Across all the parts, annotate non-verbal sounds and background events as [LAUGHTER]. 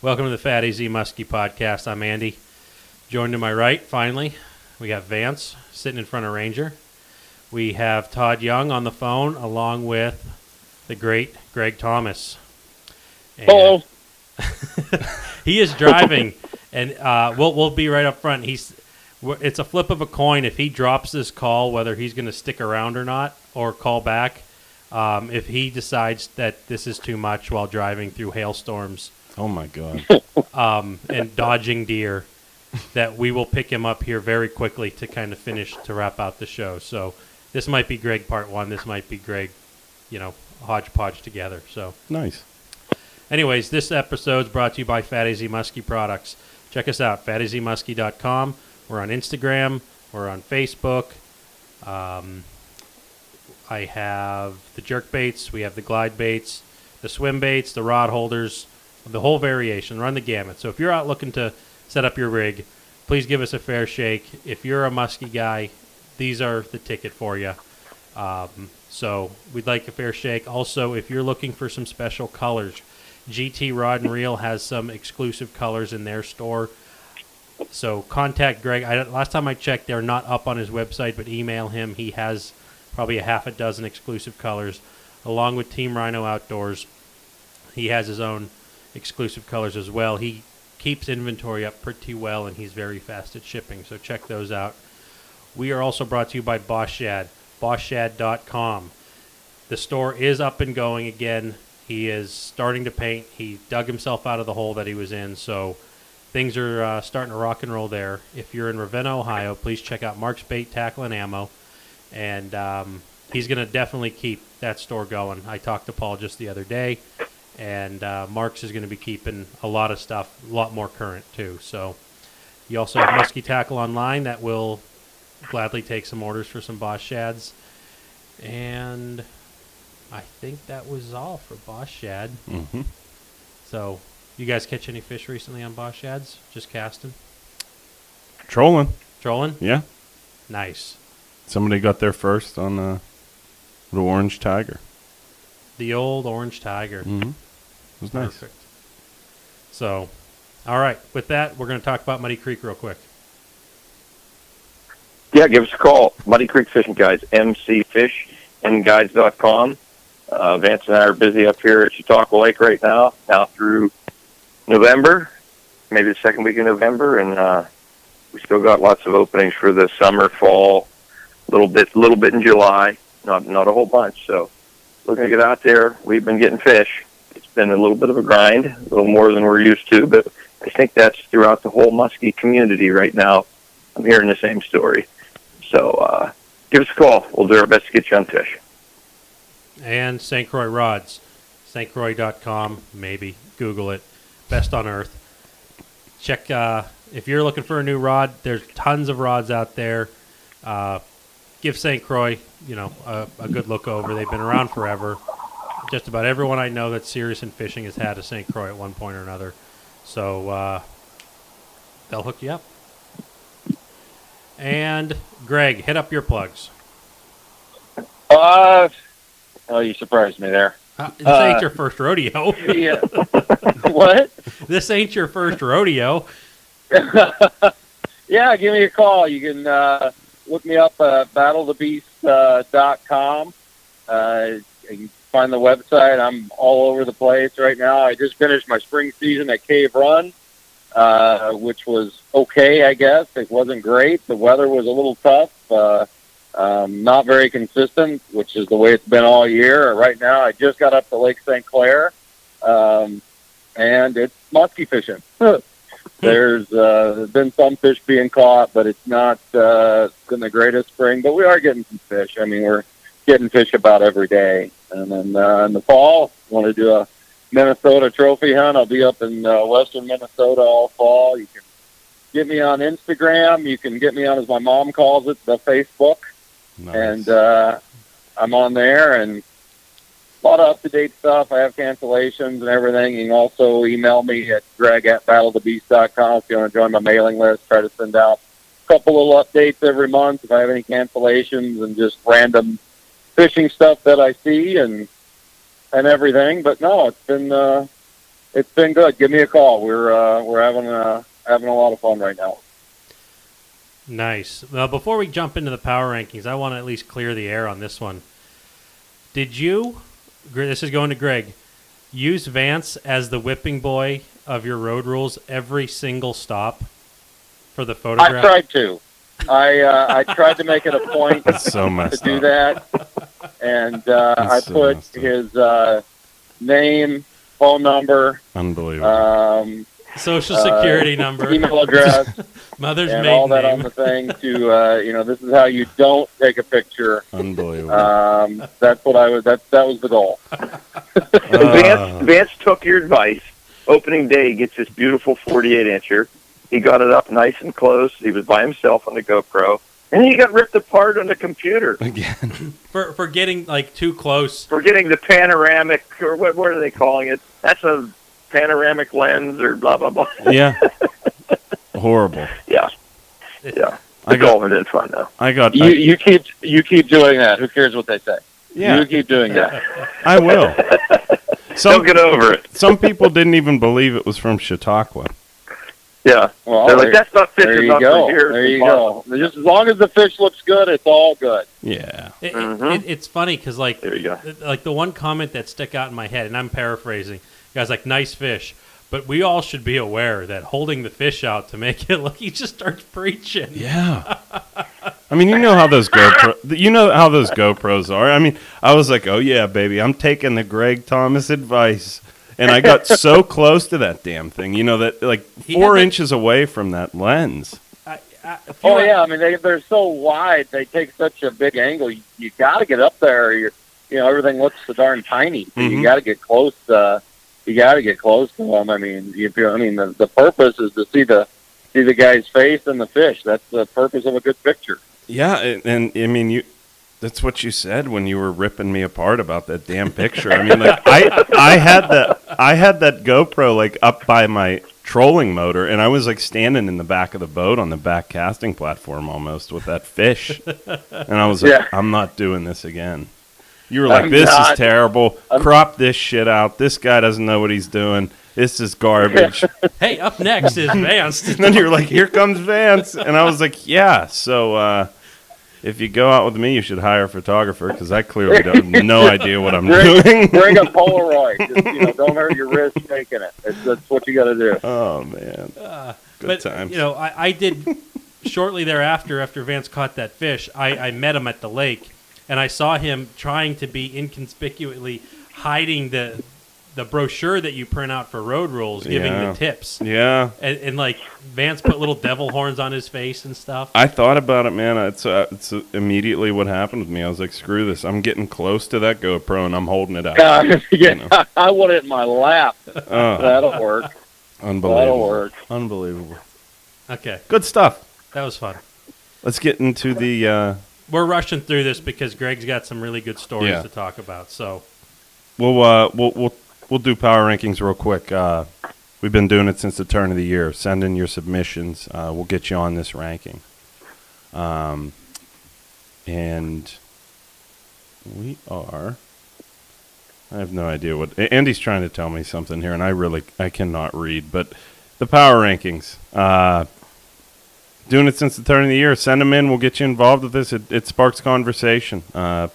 Welcome to the Fat AZ Muskie podcast. I'm Andy. Joined to my right, finally, we got Vance sitting in front of Ranger. We have Todd Young on the phone, along with the great Greg Thomas. Hello. [LAUGHS] he is driving, and uh, we'll we'll be right up front. He's it's a flip of a coin if he drops this call, whether he's going to stick around or not, or call back. Um, if he decides that this is too much while driving through hailstorms Oh my god. [LAUGHS] um, and dodging deer, that we will pick him up here very quickly to kind of finish to wrap out the show. So this might be Greg part one. This might be Greg, you know, hodgepodge together. So. nice. Anyways, this episode is brought to you by Fat AZ Muskie Products. Check us out, fatazmuskie.com. We're on Instagram. We're on Facebook. Um, I have the jerk baits. We have the glide baits, the swim baits, the rod holders, the whole variation. Run the gamut. So if you're out looking to set up your rig, please give us a fair shake. If you're a muskie guy, these are the ticket for you. Um, so we'd like a fair shake. Also, if you're looking for some special colors, GT Rod and Reel has some exclusive colors in their store. So contact Greg. I, last time I checked, they're not up on his website, but email him. He has probably a half a dozen exclusive colors, along with Team Rhino Outdoors. He has his own exclusive colors as well. He keeps inventory up pretty well, and he's very fast at shipping. So check those out. We are also brought to you by Boss Shad, BossShad.com. The store is up and going again. He is starting to paint. He dug himself out of the hole that he was in, so things are uh, starting to rock and roll there. If you're in Ravenna, Ohio, please check out Mark's Bait, Tackle, and Ammo. And um, he's going to definitely keep that store going. I talked to Paul just the other day, and uh, Mark's is going to be keeping a lot of stuff, a lot more current, too. So you also have Muskie Tackle online that will gladly take some orders for some Boss Shads. And I think that was all for Boss Shad. hmm So, you guys catch any fish recently on Boss Shads? Just casting? Trolling. Trolling? Yeah. Nice. Somebody got there first on uh, the orange tiger. The old orange tiger. Mm-hmm. It was nice. Perfect. So, all right. With that, we're going to talk about Muddy Creek real quick. Yeah, give us a call. Muddy Creek Fishing Guides, mcfishandguides.com. Uh, Vance and I are busy up here at Chautauqua Lake right now, now through November, maybe the second week of November, and uh, we still got lots of openings for the summer, fall, little bit, little bit in July, not not a whole bunch. So, looking to get out there. We've been getting fish. Been a little bit of a grind, a little more than we're used to, but I think that's throughout the whole muskie community right now. I'm hearing the same story. So uh, give us a call. We'll do our best to get you on fish. And St. Croix Rods. stcroix.com, maybe. Google it. Best on earth. Check, uh, if you're looking for a new rod, there's tons of rods out there. Uh, give St. Croix, you know, a, a good look over. They've been around forever. Just about everyone I know that's serious in fishing has had a St. Croix at one point or another. So uh, they'll hook you up. And Greg, hit up your plugs. Uh, oh, you surprised me there. Uh, this Uh, ain't your first rodeo. Yeah. [LAUGHS] what? this ain't your first rodeo. [LAUGHS] yeah, give me a call. You can uh, look me up at battlethebeast.com. dot com. Uh, you can find the website. I'm all over the place right now. I just finished my spring season at Cave Run, uh, which was okay, I guess. It wasn't great. The weather was a little tough. Uh, um, not very consistent, which is the way it's been all year. Right now, I just got up to Lake St. Clair, um, and it's muskie fishing. [LAUGHS] There's uh, been some fish being caught, but it's not uh, been the greatest spring. But we are getting some fish. I mean, we're getting fish about every day. And then uh, in the fall, want to do a Minnesota trophy hunt. I'll be up in uh, western Minnesota all fall. You can get me on Instagram. You can get me on, as my mom calls it, the Facebook Nice. and uh, I'm on there and a lot of up to date stuff. I have cancellations and everything. You can also email me at greg at battlethebeast.com if you want to join my mailing list. Try to send out a couple little updates every month if I have any cancellations and just random fishing stuff that I see and and everything. But no, it's been uh, it's been good. Give me a call. We're uh, we're having a having a lot of fun right now. Nice. Well, before we jump into the power rankings, I want to at least clear the air on this one. Did you? This is going to Greg. Use Vance as the whipping boy of your road rules every single stop for the photograph. I tried to. I uh, I tried to make it a point [LAUGHS] That's so to do up. that, and uh, I That's so put his uh, name, phone number, Unbelievable. um, Social uh, security number, email address, [LAUGHS] mother's and maiden all that name. on the thing. To uh, you know, this is how you don't take a picture. Unbelievable. Um, that's what I was. That that was the goal. [LAUGHS] Vance, Vance took your advice. Opening day, he gets this beautiful 48 incher. He got it up nice and close. He was by himself on the GoPro, and then he got ripped apart on the computer Again. [LAUGHS] for for getting like too close. for getting the panoramic, or what, what are they calling it? That's a panoramic lens, or blah blah blah. Yeah. [LAUGHS] Horrible. Yeah, yeah. I got. all been fun though. I got. You I, you keep you keep doing that. Who cares what they say? yeah. You keep doing that. I will. [LAUGHS] Don't Some get over it. some people didn't even believe it was from Chautauqua. Yeah, Well, they're like that's not fish there you enough go. for here. There you go. Just as long as the fish looks good, it's all good. Yeah. It, it- Mhm. it- it's funny because like There you go. like the one comment that stuck out in my head, and I'm paraphrasing. Guys like nice fish, but we all should be aware that holding the fish out to make it [LAUGHS] look, he just starts preaching. Yeah. [LAUGHS] I mean, you know how those GoPro, you know how those GoPros are. I mean, I was like, "Oh yeah, baby, I'm taking the Greg Thomas advice," and I got so [LAUGHS] close to that damn thing. You know that like He four had inches away from that lens. I, I, Oh want- yeah, I mean they they're so wide. They take such a big angle. You, you got to get up there. Or you're, you know, everything looks so darn tiny. So Mhm. you got to get close. Uh, you got to get close to them. I mean, if you feel. I mean, the the purpose is to see the see the guy's face and the fish. That's the purpose of a good picture. Yeah, and, and I mean, you. That's what you said when you were ripping me apart about that damn picture. I mean, like I, I had that, I had that GoPro like up by my trolling motor, and I was like standing in the back of the boat on the back casting platform almost with that fish, and I was like, Yeah. I'm not doing this again. You were like, I'm this is terrible. I'm- Crop this shit out. This guy doesn't know what he's doing. This is garbage. [LAUGHS] Hey, up next is Vance. [LAUGHS] and then you're like, here comes Vance. And I was like, yeah. So uh, if you go out with me, you should hire a photographer because I clearly don't have [LAUGHS] no idea what I'm Bring, doing. bring a [LAUGHS] Polaroid. Just, you know, don't hurt your wrist taking it. It's, that's what you got to do. oh, man. Uh, Good but times. you know, I, I did [LAUGHS] shortly thereafter, after Vance caught that fish, I, I met him at the lake, and I saw him trying to be inconspicuously hiding the the brochure that you print out for road rules, giving Yeah. the tips, yeah. and, and like Vance put little devil horns on his face and stuff. I thought about it, man. It's uh, it's uh, immediately what happened with me. I was like, screw this. I'm getting close to that GoPro and I'm holding it out. [LAUGHS] Uh, yeah, know. [LAUGHS] I want it in my lap. Oh, That'll work. unbelievable. That'll work. Unbelievable. Okay, Good stuff. that was fun. Let's get into the. Uh, We're rushing through this because Greg's got some really good stories Yeah. to talk about. So We'll uh, we'll we'll we'll do power rankings real quick. Uh, we've been doing it since the turn of the year. Send in your submissions. Uh, we'll get you on this ranking. Um, and we are. I have no idea what Andy's trying to tell me something here, and I really I cannot read. But the power rankings. Uh, doing it since the turn of the year. Send them in. We'll get you involved with this. It, it sparks conversation. Uh,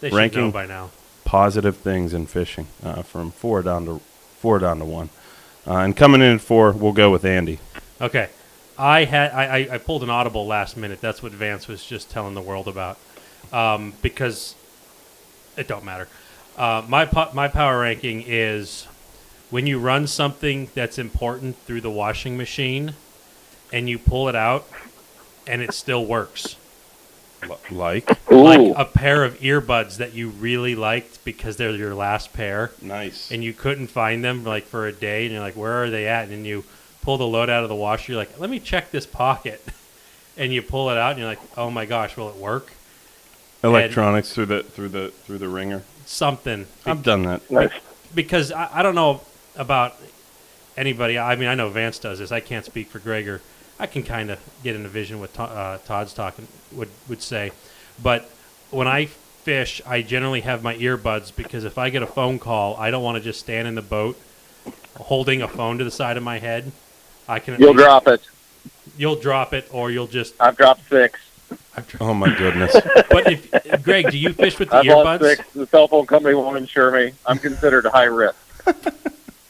they should Ranking. know by now. Positive things in fishing uh, from four down to four down to one. Uh, and coming in at four, we'll go with Andy. Okay. I had I, I, pulled an audible last minute. That's what Vance was just telling the world about. Um, because it don't matter. Uh, my po- my power ranking is when you run something that's important through the washing machine and you pull it out and it still works. L- like Ooh. Like a pair of earbuds that you really liked because they're your last pair nice. and you couldn't find them like for a day and you're like where are they at and then you pull the load out of the washer you're like let me check this pocket [LAUGHS] and you pull it out and you're like oh my gosh will it work Electronics through the through the through the ringer. something I've done that. Nice. because I, I don't know about anybody i mean i know vance does this i can't speak for gregor i can kind of get in a vision what To- uh, todd's talking would, would say but when i fish i generally have my earbuds because if i get a phone call i don't want to just stand in the boat holding a phone to the side of my head, I can. You'll least- drop it. You'll drop it, or you'll just. I've dropped six. I've dro- Oh my goodness. [LAUGHS] but if Greg, do you fish with the I've lost earbuds? six. The cell phone company won't insure me. I'm considered a high risk.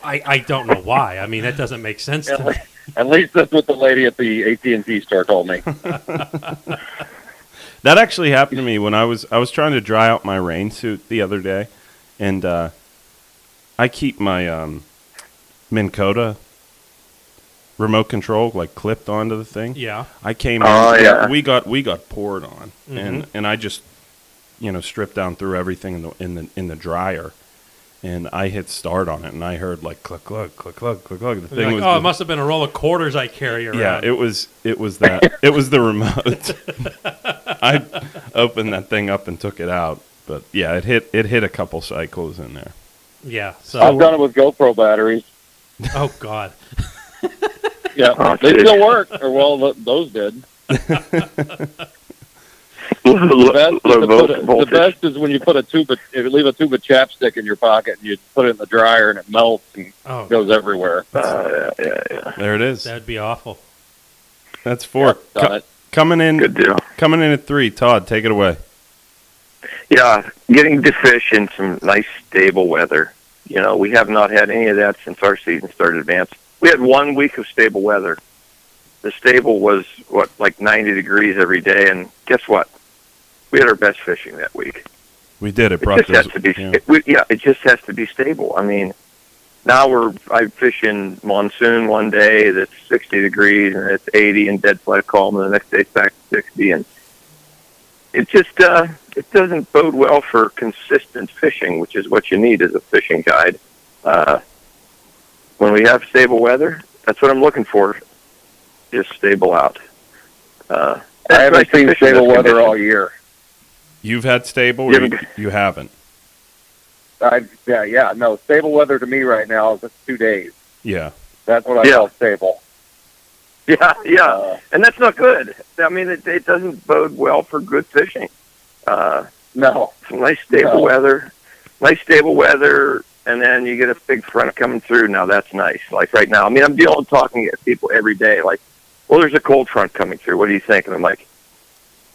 I, I don't know why. I mean, that doesn't make sense to me. Least, at least that's what the lady at the AT and T store told me. [LAUGHS] That actually happened to me when I was I was trying to dry out my rain suit the other day, and uh, I keep my um, Minn Kota remote control like clipped onto the thing. Yeah. I came. Oh, in, yeah. We got we got poured on, and Mhm. and I just you know stripped down through everything in the in the in the dryer, and I hit start on it, and I heard like click click click click click click. The thing like, was oh, it must have been a roll of quarters I carry around. yeah, it was it was that it was the remote. [LAUGHS] I opened that thing up and took it out, but yeah, it hit it hit a couple cycles in there. yeah. so I've done it with GoPro batteries. oh god. Yeah, Oh, [LAUGHS] they still work. Or well, those did. [LAUGHS] low, The best, is low to vol- put it- [LAUGHS] the best is when you put a tube of, if you leave a tube of chapstick in your pocket and you put it in the dryer and it melts and Oh, goes everywhere. Uh, yeah, yeah, yeah. There it is. that'd be awful. That's four. Done Co- coming in, Good deal. coming in at three. Todd, take it away. Yeah, getting to fish in some nice stable weather. You know, we have not had any of that since our season started advanced. We had one week of stable weather. The stable was what like 90 degrees every day, and guess what? We had our best fishing that week. We did it. It Brought just has to be. yeah. It, we, yeah, it just has to be stable. I mean, now we're I fish in monsoon one day that's 60 degrees and it's 80 and dead flat calm, and the next day it's back to 60, and it just uh, it doesn't bode well for consistent fishing, which is what you need as a fishing guide. Uh, when we have stable weather, that's what I'm looking for. Just stable out. Uh, I haven't seen stable weather condition. all year. You've had stable. Or You you, haven't- you haven't. I, yeah, yeah, no, stable weather to me right now is just two days. Yeah. That's what I Yeah. call stable. Yeah, yeah. [LAUGHS] Uh, and that's not good. I mean, it, it doesn't bode well for good fishing. Uh, no, some nice stable No. weather, nice stable weather, and then you get a big front coming through. Now that's nice. Like right now, I mean, I'm dealing talking to people every day. Like, well, there's a cold front coming through. What do you think? And I'm like,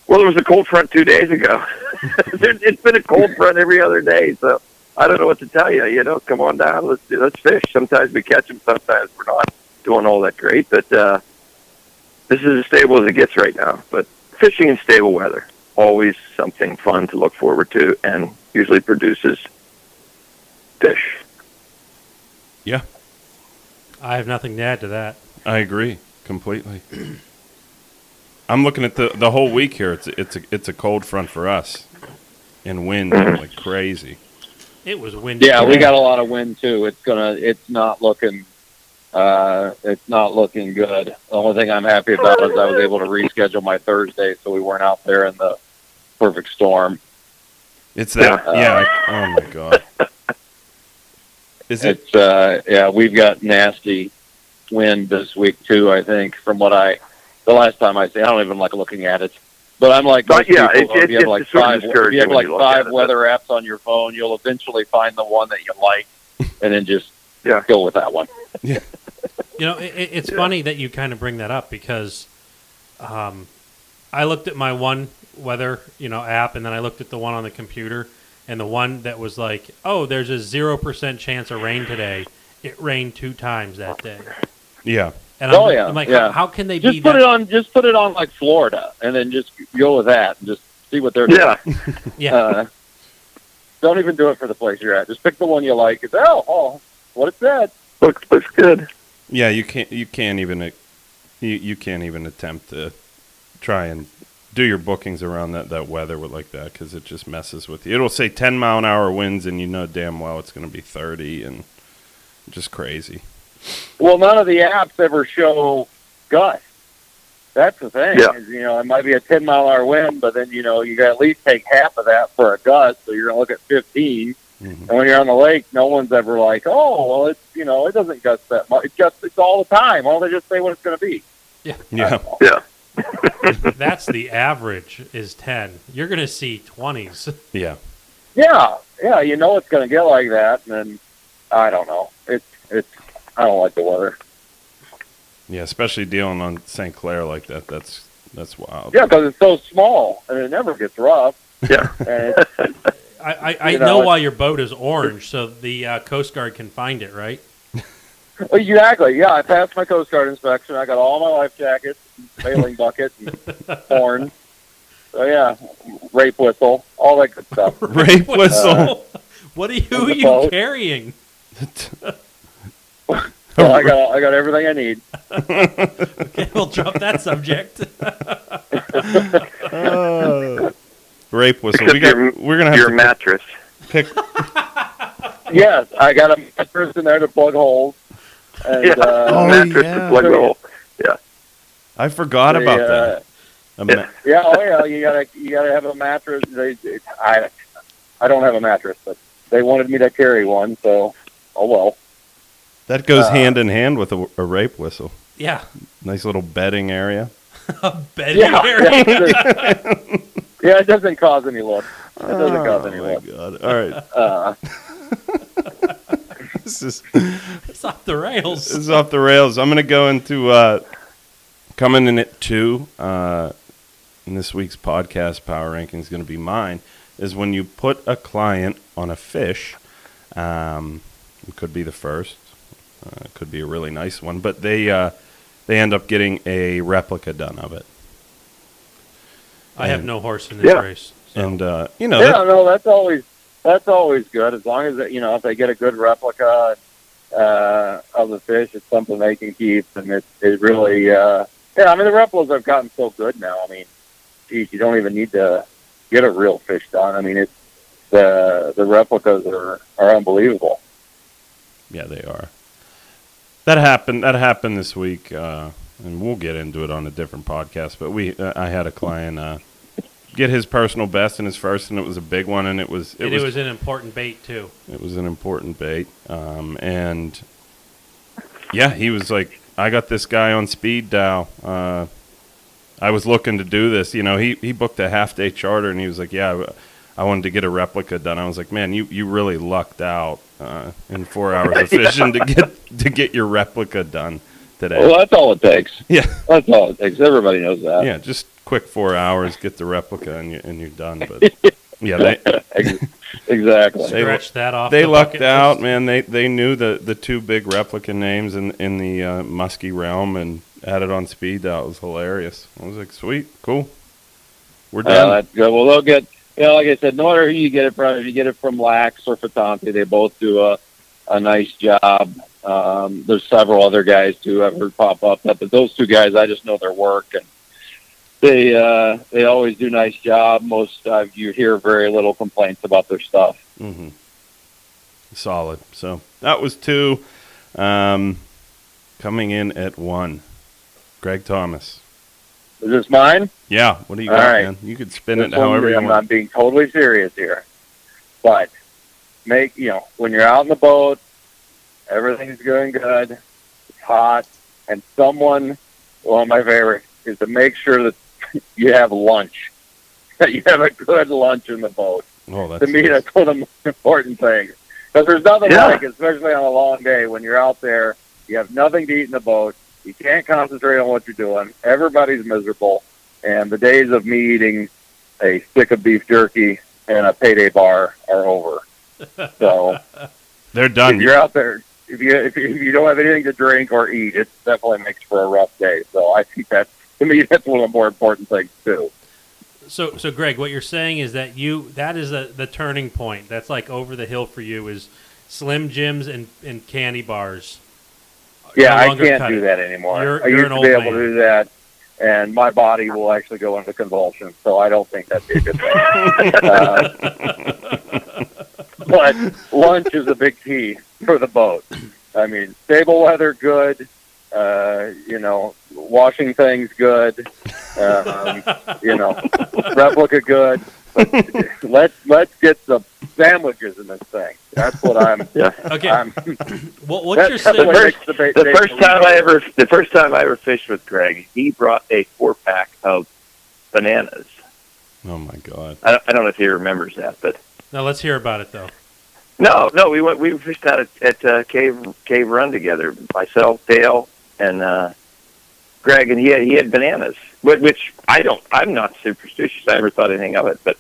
well, there was a cold front two days ago. [LAUGHS] [LAUGHS] There- it's been a cold front every other day, so I don't know what to tell you. You know, come on down. Let's let's fish. Sometimes we catch them. Sometimes we're not doing all that great, but. uh this is as stable as it gets right now. But fishing in stable weather, always something fun to look forward to and usually produces fish. Yeah, I have nothing to add to that. I agree completely. [CLEARS THROAT] I'm looking at the the whole week here. It's it's a it's a cold front for us, and wind like crazy. It was windy. yeah, we got a lot of wind too. It's gonna, it's not looking, uh, it's not looking good. The only thing I'm happy about is I was able to reschedule my Thursday, so we weren't out there in the perfect storm. It's that Yeah. yeah. oh my god. Is it? It's, uh, yeah, we've got nasty wind this week too. I think from what I, the last time I see, I don't even like looking at it. But I'm like But yeah, people, it- if you it- have like it's sort five, if discouraging you have like you look at five it, weather apps on your phone, you'll eventually find the one that you like, and then just [LAUGHS] Yeah. go with that one. yeah. You know, it, it- it's Yeah. funny that you kind of bring that up because um, I looked at my one weather, you know, app, and then I looked at the one on the computer, and the one that was like, "Oh, there's a zero percent chance of rain today." It rained two times that day, Yeah. And I'm, Oh, yeah, I'm like, yeah. how, how can they be Just put that? it on, just put it on like Florida, and then just go with that, and just see what they're doing. Yeah, [LAUGHS] yeah, Uh, don't even do it for the place you're at. Just pick the one you like. It's oh, oh what it said. looks looks good. Yeah, you can't you can't even uh, you you can't even attempt to try and do your bookings around that, that weather with like that because it just messes with you. It'll say 10 mile an hour winds and you know damn well it's going to be 30 and just crazy. Well, none of the apps ever show gusts. That's the thing. Yeah. Is, you know, it might be a ten mile hour wind, but then you know you got to at least take half of that for a gust, so you're gonna look at fifteen. Mhm. And when you're on the lake, no one's ever like, "Oh, well, it's you know, it doesn't gust that much. It gusts it's all the time." Why don't they just say what it's gonna be? Yeah, Yeah. Yeah, [LAUGHS] that's the average is ten. You're going to see twenties. Yeah. Yeah, yeah, you know it's gonna get like that, and then I don't know. It's it's I don't like the weather. Yeah, especially dealing on St. Clair like that. That's that's wild. Yeah, because it's so small and it never gets rough. Yeah. [LAUGHS] And [LAUGHS] I, I, I You know, know, why your boat is orange, so the uh, Coast Guard can find it, right? exactly. Yeah, I passed my Coast Guard inspection. I got all my life jackets, bailing [LAUGHS] bucket, and horn. So yeah, rape whistle, all that good stuff. Rape whistle. what are you, who are you carrying? So I got I got everything I need. [LAUGHS] Okay, we'll drop that subject. [LAUGHS] Uh, rape whistle. Except We got, your- we're gonna have Your to mattress. pick. [LAUGHS] Yes, I got a mattress in there to plug holes. And, Yeah. uh, Oh, mattress yeah. and plug hole. Yeah. I forgot they, about uh, that. A ma- Yeah. Yeah, oh yeah, you gotta you gotta have a mattress. They, I, I don't have a mattress, but they wanted me to carry one, so oh well. That goes uh, hand in hand with a, a rape whistle. yeah, Nice little bedding area. [LAUGHS] a bedding Yeah, area. yeah, [LAUGHS] yeah, it doesn't cause any look. It doesn't cause any Oh my look. god! All right, [LAUGHS] Uh, this is It's off the rails. this is off the rails. I'm gonna go into uh, coming in at two. Uh, in this week's podcast, power ranking is going to be mine. Is when you put a client on a fish. Um, it could be the first. Uh, it could be a really nice one, but they uh, they end up getting a replica done of it. I have no horse in this Yeah. race. so- And uh, you know, yeah, that- no, that's always that's always good as long as you know if they get a good replica uh, of the fish, it's something they can keep, and it it really uh, yeah. I mean, the replicas have gotten so good now. I mean, geez, you don't even need to get a real fish done. I mean, it's the the replicas are are unbelievable. Yeah, they are. That happened. That happened this week, uh, and we'll get into it on a different podcast. But we, uh, I had a client uh, get his personal best in his first, and it was a big one, and it was it and was, was an important bait too. it was an important bait. Um, and yeah, he was like, "I got this guy on speed dial." Uh, I was looking to do this. You know, he he booked a half day charter, and he was like, "Yeah." I wanted to get a replica done. I was like, "Man, you, you really lucked out uh, in four hours [LAUGHS] of fishing to get to get your replica done today." Well, that's all it takes. Yeah, That's all it takes. Everybody knows that. yeah, just quick four hours, get the replica, and you and you're done. But [LAUGHS] yeah, they [LAUGHS] exactly. They- Scratch that off. they the lucked out, list. man. They they knew the the two big replica names in in the uh, muskie realm and had it on speed That was hilarious. I was like, sweet, cool, we're Uh, done. that's good. Well, they'll get, you know, like I said, no matter who you get it from, if you get it from Lax or Fatante, they both do a, a nice job. Um, there's several other guys too I've heard pop up, but those two guys, I just know their work and they uh, they always do nice job. Most uh, you hear very little complaints about their stuff. Mm-hmm. Solid. So that was two. Um, coming in at one, Greg Thomas. Is this mine? Yeah, what do you All got, right. man? You could spin This it however one, you I'm want. not being totally serious here, but make you know when you're out in the boat, everything's going good, it's hot, and someone, one of my favorite is to make sure that [LAUGHS] you have lunch, that [LAUGHS] you have a good lunch in the boat. Oh, that's to me, that's one of the most [LAUGHS] important things. Because there's nothing Yeah. like, especially on a long day, when you're out there, you have nothing to eat in the boat, you can't concentrate on what you're doing, everybody's miserable, and the days of me eating a stick of beef jerky and a payday bar are over. [LAUGHS] So they're done. if you're out there, if you if you, if you don't have anything to drink or eat, it definitely makes for a rough day. So I think that to me that's one of the more important things too. So, so Greg, what you're saying is that you that is a, the turning point. That's like over the hill for you is Slim Jims and, and candy bars. Yeah, I can't do it. that anymore. You're- I used to be able man. to do that, and my body will actually go into convulsions. So I don't think that'd be a good thing. [LAUGHS] uh, but lunch is a big key for the boat. I mean, stable weather, good. Uh, you know, washing things, good. Um, you know, replica, good. [LAUGHS] But let's let's get some sandwiches in this thing. That's what I'm. [LAUGHS] Yeah. Okay, I'm [COUGHS] what, what that you're definitely saying? the, ba- The day first time I ever, the first time I ever fished with Greg, he brought a four pack of bananas. oh my god. I, I don't know if he remembers that, but Now let's hear about it though. No, no, we went. We fished out at, at uh, Cave Cave Run together. Myself, Dale, and uh, Greg, and he had he had bananas, which, which I don't. I'm not superstitious. I never thought anything of it, but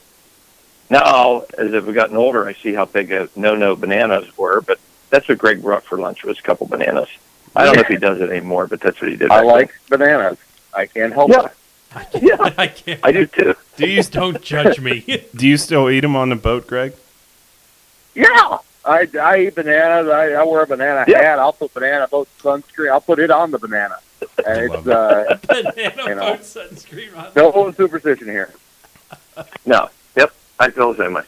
now as I've gotten older, I see how big a no-no bananas were. But that's what Greg brought for lunch was a couple bananas. I don't know if he does it anymore, but that's what he did. I back like bananas. I can't help Yeah. it. [LAUGHS] I can't. Yeah. I can't. I do too. Do you Don't judge me. [LAUGHS] do you still eat them on the boat, Greg? Yeah, I, I eat bananas. I, I wear a banana Yeah. hat. I'll put banana boat sunscreen. I'll put it on the banana. [LAUGHS] And love it's uh, Banana You know. boat sunscreen on. no superstition here. No. Yep. I feel the same way.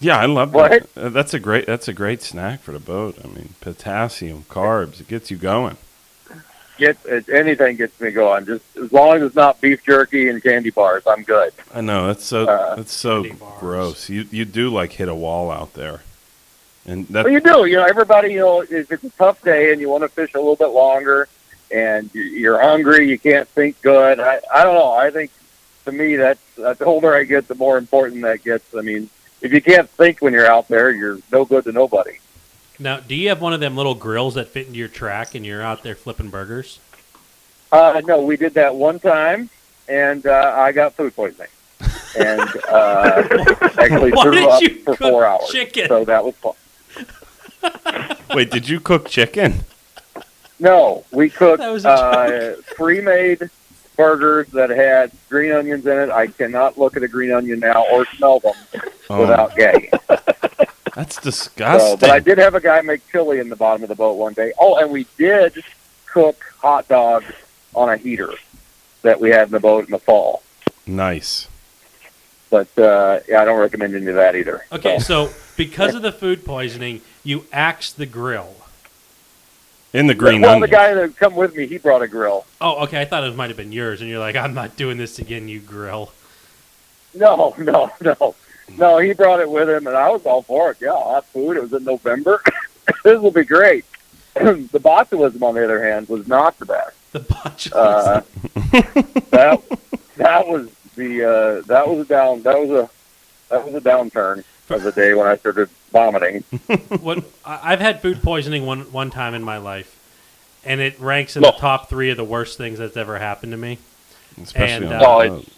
Yeah, I love What? that. Uh, that's a great that's a great snack for the boat. I mean, potassium, carbs, it gets you going. Get it, anything gets me going. Just as long as it's not beef jerky and candy bars, I'm good. I know that's so Uh, that's so gross. You you do like hit a wall out there, and that Well, you do. You know, everybody. You know, if it's a tough day and you want to fish a little bit longer, and you're hungry, you can't think good. I, I don't know. I think to me, that's uh, the older I get, the more important that gets. I mean, if you can't think when you're out there, you're no good to nobody. Now, do you have one of them little grills that fit into your track and you're out there flipping burgers? Uh, no, we did that one time, and uh, I got food poisoning, and uh, [LAUGHS] actually Why threw up you for cook four hours. chicken? So that was fun. [LAUGHS] wait, did you cook chicken? No, we cooked That was a uh, pre-made burgers that had green onions in it. I cannot look at a green onion now or smell them Oh, without gagging. [LAUGHS] that's So, disgusting. but I did have a guy make chili in the bottom of the boat one day. Oh, and we did cook hot dogs on a heater that we had in the boat in the fall. nice. But uh, yeah, I don't recommend any of that either. Okay, So, so because of the food poisoning, you axed the grill. In the green well, onion. the guy that come with me, he brought a grill. Oh, okay. I thought it might have been yours, and you're like, I'm not doing this again, you grill. No, no, no, no. He brought it with him, and I was all for it. Yeah, I'll food. It was in November. [COUGHS] this will be great. [COUGHS] the botulism, on the other hand, was not the best. The botulism. Uh, [LAUGHS] that that was the uh, that was a down that was a that was a downturn of the day when I started vomiting. [LAUGHS] what I- I've had food poisoning one one time in my life, and it ranks in the top three of the worst things that's ever happened to me. Especially and, on uh, the Oh, it's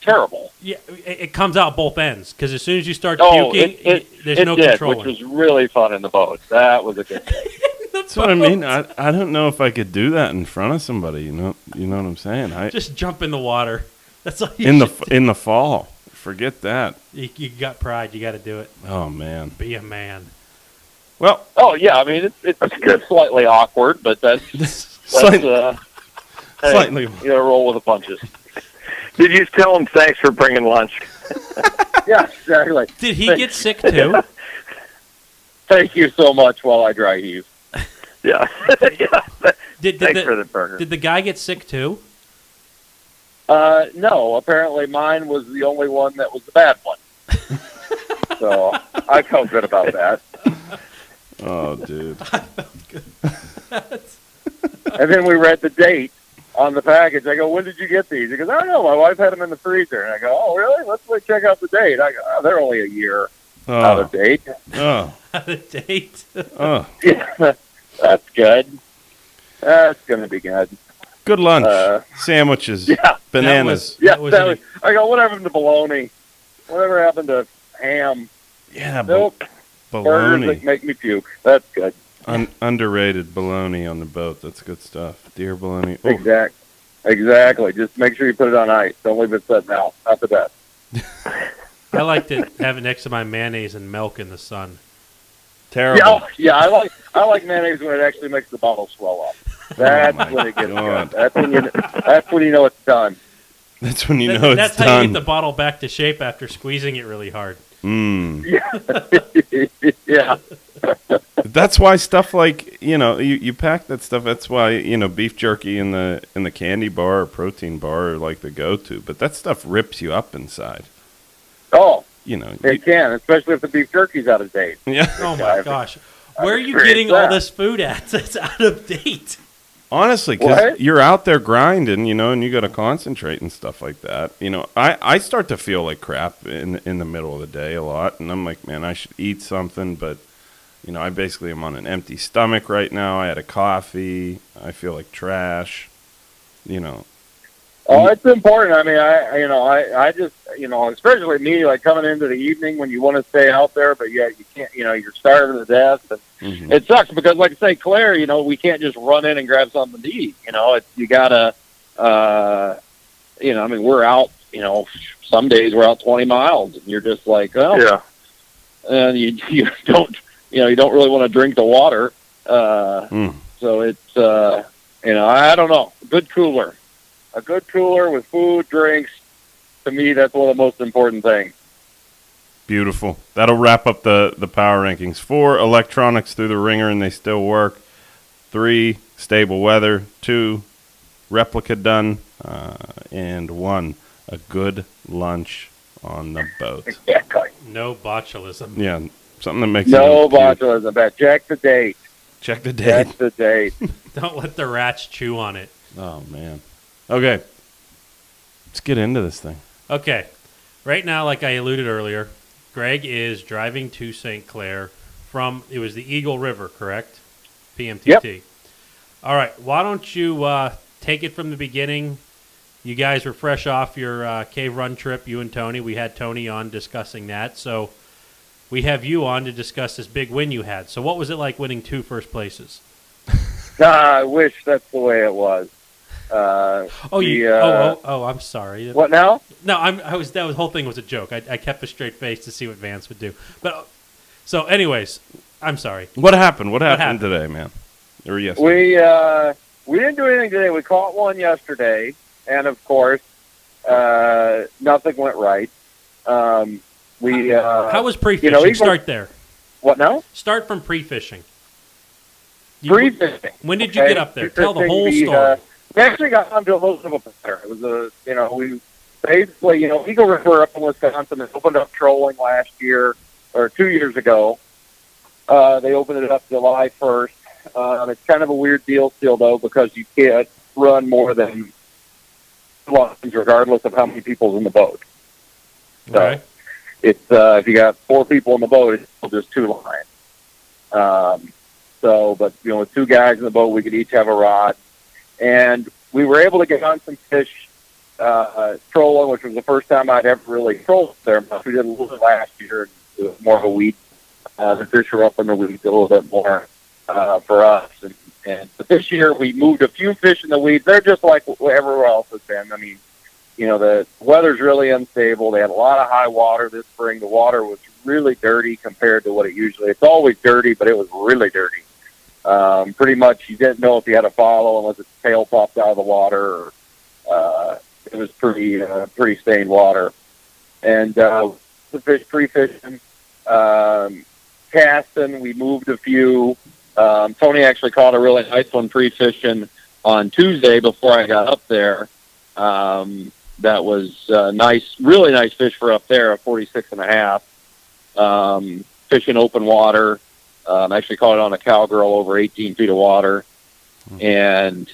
terrible. Yeah, it, it comes out both ends because as soon as you start Oh, puking, it, it, y- there's it no did, controlling. which was really fun in the boat. That was a good day. [LAUGHS] That's what I mean. I, I don't know if I could do that in front of somebody. You know you know what I'm saying. I Just jump in the water. That's all you in the should f- in the fall. Forget that. You, you got pride. You got to do it. Oh man. Be a man. Well, Oh yeah, I mean it's it's, it's slightly awkward, but that's [LAUGHS] that's slightly, uh, hey, slightly. you gotta roll with the punches. [LAUGHS] Did you tell him thanks for bringing lunch? [LAUGHS] yeah, exactly. Did he get sick too? Thank you so much while I dry heave. Yeah. yeah. Did, did, Thanks for the, the burger. did the guy get sick too? Uh, no, apparently mine was the only one that was the bad one. [LAUGHS] so I felt good about that. Oh, dude. [LAUGHS] And then we read the date on the package. I go, when did you get these? He goes, I don't know. My wife had them in the freezer. And I go, oh, really? Let's wait, check out the date. I go, oh, they're only a year out Oh, of date. oh, Out of date. oh. [LAUGHS] Yeah, that's good. That's going to be good. Good lunch. Uh, Sandwiches. Yeah, Bananas. yeah. That was that was, I go, whatever happened to bologna? Whatever happened to ham? yeah, bo- Nope. Burgers bologna. that make me puke. That's good. Un- underrated bologna on the boat. That's good stuff. Deer bologna. Oh, Exact. Exactly. Just make sure you put it on ice. Don't leave it sitting out. Not the best. [LAUGHS] I like to have it next to my mayonnaise and milk in the sun. terrible. Yeah, oh, yeah. I like I like mayonnaise when it actually makes the bottle swell up. That's Oh when it gets God. good. That's when you. That's when you know it's done. That's when you That- know that's it's done. That's how you get the bottle back to shape after squeezing it really hard. Mm. [LAUGHS] yeah. [LAUGHS] That's why stuff like you know you, you pack that stuff. That's why you know beef jerky in the in the candy bar or protein bar are like the go to. But that stuff rips you up inside. Oh, You know. it you- can, especially if the beef jerky's out of date. yeah. Oh my [LAUGHS] gosh. Where are you experienced getting all this food at that's out of date? Honestly, because you're out there grinding, you know, and you got to concentrate and stuff like that. You know, I, I start to feel like crap in in the middle of the day a lot, and I'm like, man, I should eat something, but you know, I basically am on an empty stomach right now. I had a coffee. I feel like trash. You know, Oh, it's important. I mean, I you know, I I just you know, especially me, like coming into the evening when you want to stay out there, but yet you can't. You know, you're starving to death, and mhm. it sucks because, like I say, Claire, you know, we can't just run in and grab something to eat. You know, it's you gotta, uh, you know, I mean, we're out. You know, some days we're out 20 miles, and you're just like, oh, Yeah. and you [LAUGHS] you don't, you know, you don't really want to drink the water. Uh, Mm. so it's, uh, you know, I don't know, good cooler, a good cooler with food, drinks. To me, that's one of the most important things. Beautiful. That'll wrap up the, the power rankings. Four, electronics through the ringer and they still work. Three, stable weather. Two, replica done. Uh, and one, a good lunch on the boat. [LAUGHS] Exactly. No botulism. Yeah, something that makes No you botulism. Bet. Check the date. Check the date. Check the date. [LAUGHS] Don't let the rats chew on it. Oh man. Okay. Let's get into this thing. Okay. Right now, like I alluded earlier, Greg is driving to St. Clair from, it was the Eagle River, correct? PMTT. Yep. All right. Why don't you uh, take it from the beginning? You guys were fresh off your uh, cave run trip, you and Tony. We had Tony on discussing that. So we have you on to discuss this big win you had. So, what was it like winning two first places? Ah, [LAUGHS] I wish that's the way it was. Uh, Oh, you. uh, oh, oh, oh, I'm sorry. What now? No, I'm. I was. That was, whole thing was a joke. I, I kept a straight face to see what Vance would do. But uh, so, anyways, I'm sorry. What happened? What happened, happened? today, man? Or yesterday? We uh, we didn't do anything today. We caught one yesterday, and of course, uh, nothing went right. Um, we uh, How was pre-fishing? you know, Eagle- Start there. what now? Start from pre-fishing. You- Free fishing. When did you get up there? Tell the fishing, whole we, story. Uh, we actually got onto a little bit of a pattern. It was a, you know, we basically, you know, Eagle River up in Wisconsin has opened up trolling last year or two years ago. Uh, they opened it up July 1st. Um, it's kind of a weird deal still, though, because you can't run more than lines regardless of how many people's in the boat. So okay. it's uh, if you got four people in the boat, it's still just two lines. Um, so, but you know, with two guys in the boat, we could each have a rod, and we were able to get on some fish uh, trolling, which was the first time I'd ever really trolled there. But we did a little bit last year. It was more of a weed. Uh, the fish were up in the weeds a little bit more uh, for us, and, and this year we moved a few fish in the weeds. They're just like everywhere else has been. I mean, you know, the weather's really unstable. They had a lot of high water this spring. The water was really dirty compared to what it usually. It's always dirty, but it was really dirty. Um, pretty much, you didn't know if you had a follow unless its tail popped out of the water. Or, uh, it was pretty uh, pretty stained water, and uh, the fish pre-fishing, um, casting. We moved a few. Um, Tony actually caught a really nice one pre-fishing on Tuesday before I got up there. Um, that was uh, nice, really nice fish for up there, a 46 and a half. Um, fishing open water. Um, I actually caught it on a cowgirl over 18 feet of water. And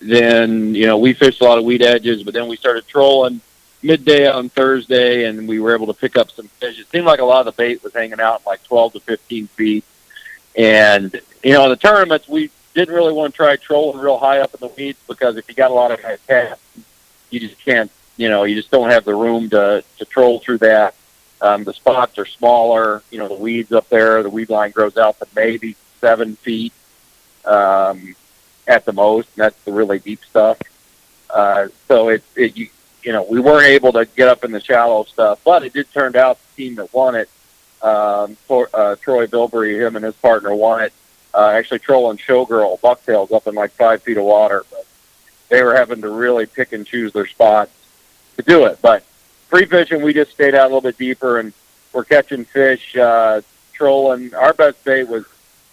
then, you know, we fished a lot of weed edges, but then we started trolling midday on Thursday and we were able to pick up some fish. It seemed like a lot of the bait was hanging out like 12 to 15 feet. And, you know, in the tournaments, we didn't really want to try trolling real high up in the weeds because if you got a lot of cast, you just can't, you know, you just don't have the room to, to troll through that. Um, the spots are smaller. You know, the weeds up there, the weed line grows out to maybe seven feet um, at the most. And that's the really deep stuff. Uh, so it, it you, you know, we weren't able to get up in the shallow stuff, but it did turn out the team that won it, um, for, uh, Troy Bilberry, him and his partner won it. Uh, actually trolling showgirl bucktails up in like five feet of water, but they were having to really pick and choose their spots to do it. But free fishing, we just stayed out a little bit deeper and we're catching fish, uh, trolling. Our best bait was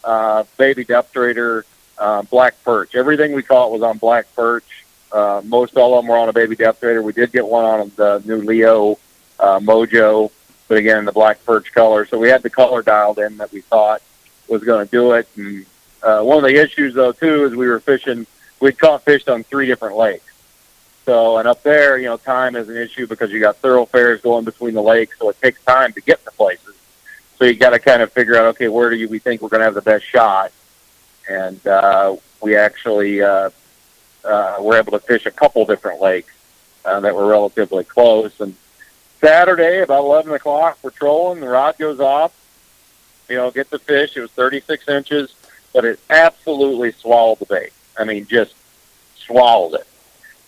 uh, baby Depth Raider, uh, black perch. Everything we caught was on black perch. Uh, most all of them were on a baby Depth Raider. We did get one on the new Leo uh, Mojo, but again, the black perch color. So we had the color dialed in that we thought was going to do it. And uh, one of the issues, though, too, is we were fishing we'd caught fish on three different lakes. So, and up there, you know, time is an issue because you got thoroughfares going between the lakes, so it takes time to get to places. So you got to kind of figure out, okay, where do you, we think we're going to have the best shot? And uh, we actually uh, uh, were able to fish a couple different lakes uh, that were relatively close. And Saturday, about 11 o'clock, we're trolling. The rod goes off. You know, get the fish. It was 36 inches, but it absolutely swallowed the bait. I mean, just swallowed it.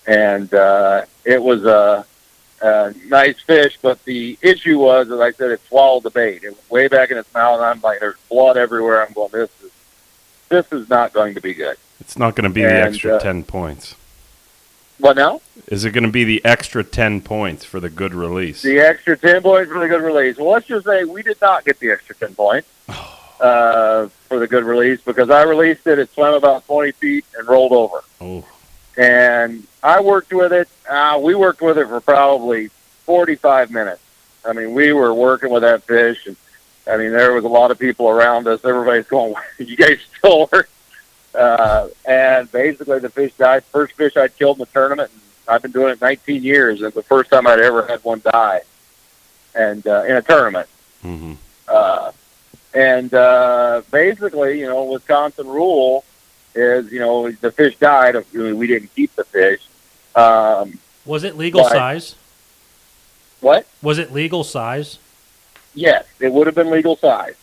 And uh, it was a, a nice fish, but the issue was, as I said, it swallowed the bait. It was way back in its mouth, and I'm like, there's blood everywhere. I'm going, this is this is not going to be good. It's not going to be the extra uh, 10 points. What now? Is it going to be the extra 10 points for the good release? The extra 10 points for the good release. Well, let's just say we did not get the extra 10 points [SIGHS] uh, for the good release because I released it, it swam about 20 feet and rolled over. Oh, And I worked with it. Uh, we worked with it for probably 45 minutes. I mean, we were working with that fish. And I mean, there was a lot of people around us. Everybody's going, [LAUGHS] you guys still [LAUGHS] work? Uh, and basically the fish died. First fish I'd killed in the tournament. And I've been doing it 19 years. And the first time I'd ever had one die and, uh, in a tournament. hmm Uh, and uh, basically, you know, Wisconsin rule is, you know, the fish died. We didn't keep the fish. Um, Was it legal Right. size? what? Was it legal size? Yes, it would have been legal size.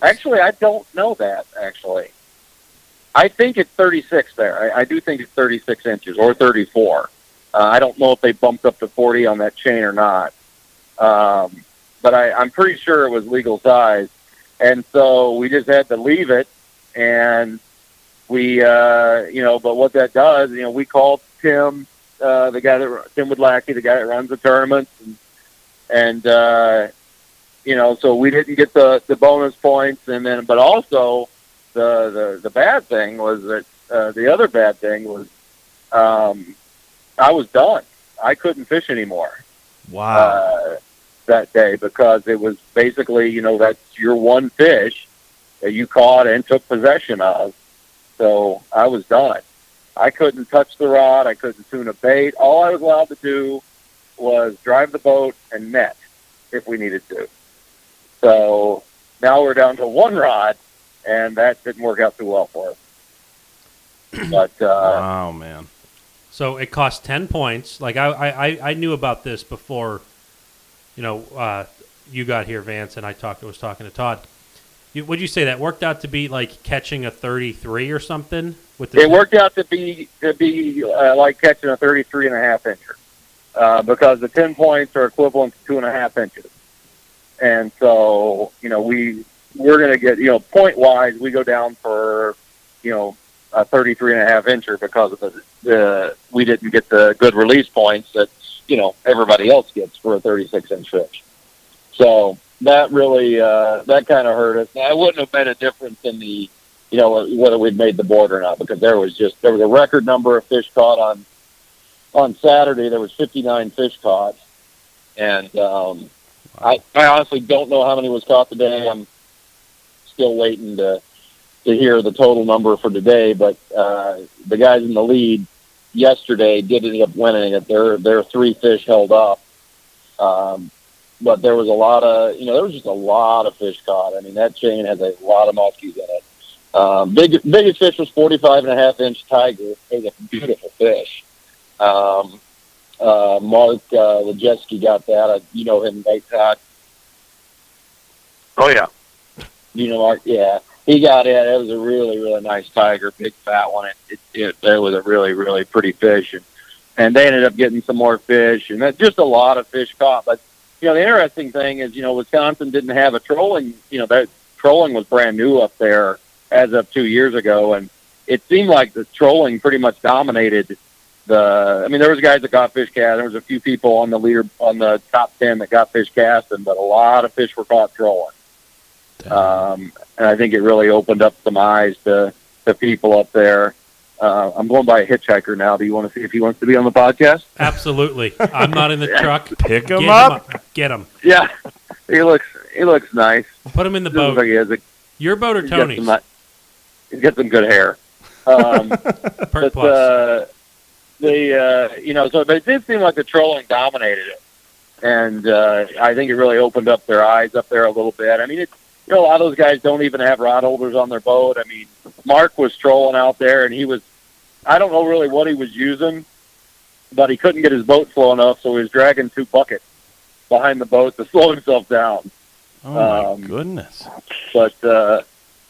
Actually, I don't know that. Actually, I think it's 36 there. I, I do think it's 36 inches or 34. Uh, I don't know if they bumped up to 40 on that chain or not, um, but I, I'm pretty sure it was legal size. And so we just had to leave it, and we, uh, you know, but what that does, you know, we called Tim, uh, the guy that Tim Woodlackey, the guy that runs the tournaments, and, and uh, you know, so we didn't get the the bonus points, and then, but also the the the bad thing was that uh, the other bad thing was um, I was done. I couldn't fish anymore Wow. uh, that day because it was basically, you know, that's your one fish that you caught and took possession of. So I was done. I couldn't touch the rod. I couldn't tune a bait. All I was allowed to do was drive the boat and net if we needed to. So now we're down to one rod, and that didn't work out too well for us. [CLEARS THROAT] But uh, wow, man. So it cost ten points. Like I, I, I- I knew about this before, you know, uh, you got here, Vance, and I talked. I was talking to Todd. You, would you say that worked out to be like catching a thirty-three or something with the? it worked out to be to be uh, like catching a 33 and a half incher uh, because the 10 points are equivalent to two and a half inches and so you know we we're going to get you know point wise we go down for you know a 33 and a half incher because of the, the we didn't get the good release points that you know everybody else gets for a 36 inch fish so that really uh, that kind of hurt us now, it wouldn't have made a difference in the you know, whether we'd made the board or not, because there was just there was a record number of fish caught on on Saturday. There was 59 fish caught, and um, I I honestly don't know how many was caught today. I'm still waiting to to hear the total number for today, but uh, the guys in the lead yesterday did end up winning it. There are three fish held up. Um, but there was a lot of, you know, there was just a lot of fish caught. I mean, that chain has a lot of muskies in it. Um, big, biggest fish was 45 and a half inch tiger. It was a beautiful fish. Um, uh, Mark, uh, Lejeski got that. Uh, you know him, right, Todd? Oh yeah. You know, Mark, yeah. He got it. It was a really, really nice tiger, big fat one. It, it, it, it was a really, really pretty fish. And, and they ended up getting some more fish. And that's just a lot of fish caught. But, you know, the interesting thing is, you know, Wisconsin didn't have a trolling, you know, that trolling was brand new up there as of two years ago. And it seemed like the trolling pretty much dominated the, I mean, there was guys that got fish cast. There was a few people on the leader, on the top 10 that got fish casting, but a lot of fish were caught trolling. Um, and I think it really opened up some eyes to the people up there. Uh, I'm going by a hitchhiker now. Do you want to see if he wants to be on the podcast? Absolutely. I'm not in the [LAUGHS] truck. Pick Get him up. Get him. Yeah. He looks he looks nice. Put him in the He boat. like he has a Your boat or he's Tony's? Some, ni- he's got some good hair. Um, [LAUGHS] the uh, they, uh, you know, so but it did seem like the trolling dominated it, and uh, I think it really opened up their eyes up there a little bit. I mean, it, you know, a lot of those guys don't even have rod holders on their boat. I mean, Mark was trolling out there, and he was, I don't know really what he was using, but he couldn't get his boat slow enough, so he was dragging two buckets behind the boat to [LAUGHS] slow himself down. Oh my Um, goodness. But uh,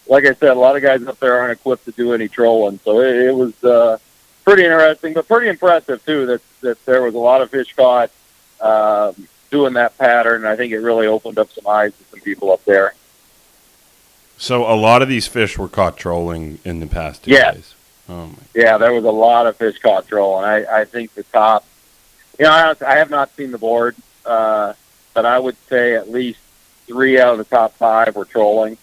like I said, a lot of guys up there aren't equipped to do any trolling, so it, it was uh, pretty interesting, but pretty impressive too. That that there was a lot of fish caught um, doing that pattern. I think it really opened up some eyes to some people up there. So a lot of these fish were caught trolling in the past two Yeah. days. Oh my. Yeah, there was a lot of fish caught trolling. I, I think the top, you know, I, I have not seen the board, uh, but I would say at least three out of the top five were trolling.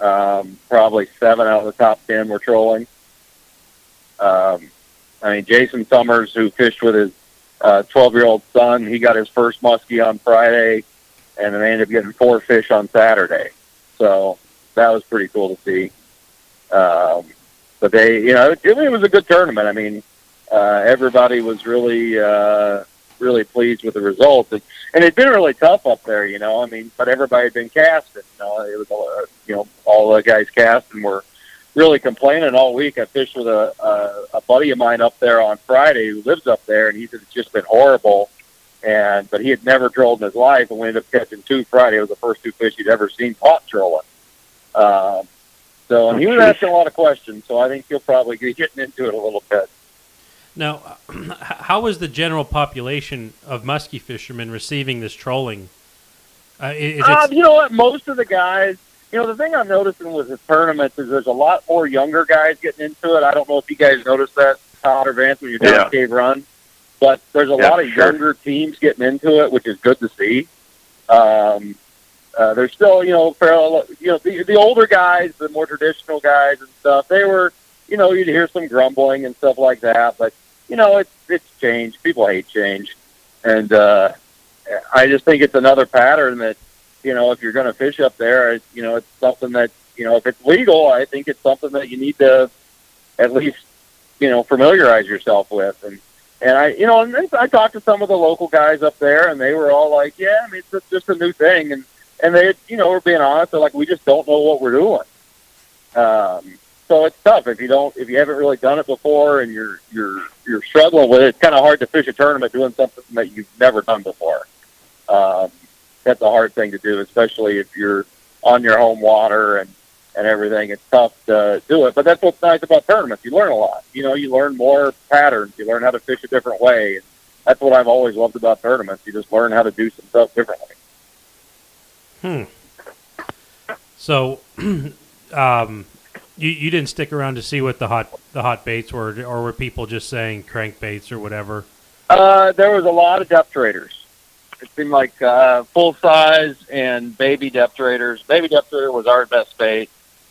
Um, probably seven out of the top ten were trolling. Um, I mean, Jason Summers, who fished with his uh, 12-year-old son, he got his first muskie on Friday, and then they ended up getting four fish on Saturday. So that was pretty cool to see. Um, but they, you know, it, it was a good tournament. I mean, uh, everybody was really, uh, really pleased with the results, and, and it'd been really tough up there. You know, I mean, but everybody had been casting. You know, it was, uh, you know, all the guys casting were really complaining all week. I fished with a, a a buddy of mine up there on Friday who lives up there, and he said it's just been horrible. And but he had never trolled in his life, and we ended up catching two Friday. It was the first two fish he'd ever seen caught trolling. Um, so and he was asking a lot of questions. So I think he'll probably be getting into it a little bit. Now, [CLEARS THROAT] how was the general population of muskie fishermen receiving this trolling? Uh, is it, Um, you know what? Most of the guys, you know, the thing I'm noticing with the tournaments is there's a lot more younger guys getting into it. I don't know if you guys noticed that, Todd or Vance, when you're down Yeah. Cave Run, but there's a Yeah, lot of sure. younger teams getting into it, which is good to see. Um, uh, there's still, you know, parallel, you know, the, the older guys, the more traditional guys and stuff. They were, you know, you'd hear some grumbling and stuff like that, but you know, it's it's changed. People hate change, and uh, I just think it's another pattern that you know, if you're going to fish up there, you know, it's something that, you know, if it's legal, I think it's something that you need to at least, you know, familiarize yourself with. And, and I, you know, and I talked to some of the local guys up there and they were all like, yeah, I mean, it's just a new thing. And, and they, you know, were being honest. They're like, we just don't know what we're doing. Um, so it's tough if you don't, if you haven't really done it before and you're, you're, you're struggling with it. It's kind of hard to fish a tournament doing something that you've never done before. Um, that's a hard thing to do, especially if you're on your home water and and everything. It's tough to do it, but that's what's nice about tournaments. You learn a lot. You know, you learn more patterns. You learn how to fish a different way. And that's what I've always loved about tournaments. You just learn how to do some stuff differently. Hmm. So, [CLEARS THROAT] um, you you didn't stick around to see what the hot the hot baits were, or were people just saying crankbaits or whatever? Uh, there was a lot of Depth Raiders. It seemed like uh, full size and baby Depth Raiders. Baby Depth Raider was our best bait.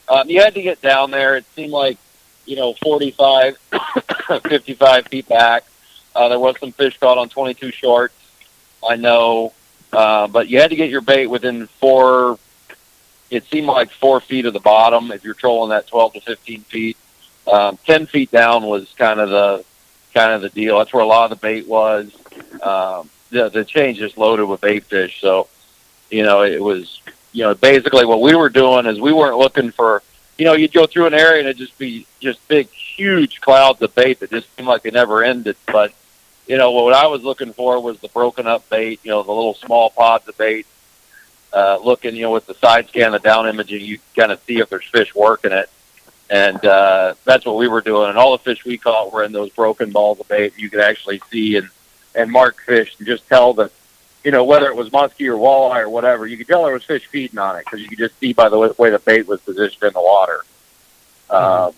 Um, you had to get down there. It seemed like, you know, 45, [COUGHS] 55 feet back. Uh, there was some fish caught on 22 shorts. I know, uh, but you had to get your bait within four. It seemed like four feet of the bottom if you're trolling that 12 to 15 feet. Um, 10 feet down was kind of the kind of the deal. That's where a lot of the bait was. Um, the the chain just loaded with bait fish. So, you know, it was you know basically what we were doing is we weren't looking for you know you'd go through an area and it'd just be just big huge clouds of bait that just seemed like they never ended. But you know what I was looking for was the broken up bait. You know the little small pods of bait. Uh, looking, you know, with the side scan, the down imaging, you kind of see if there's fish working it and uh, that's what we were doing. And all the fish we caught were in those broken balls of bait. You could actually see and and mark fish and just tell that, you know, whether it was muskie or walleye or whatever, you could tell there was fish feeding on it because you could just see by the way, way the bait was positioned in the water. Um,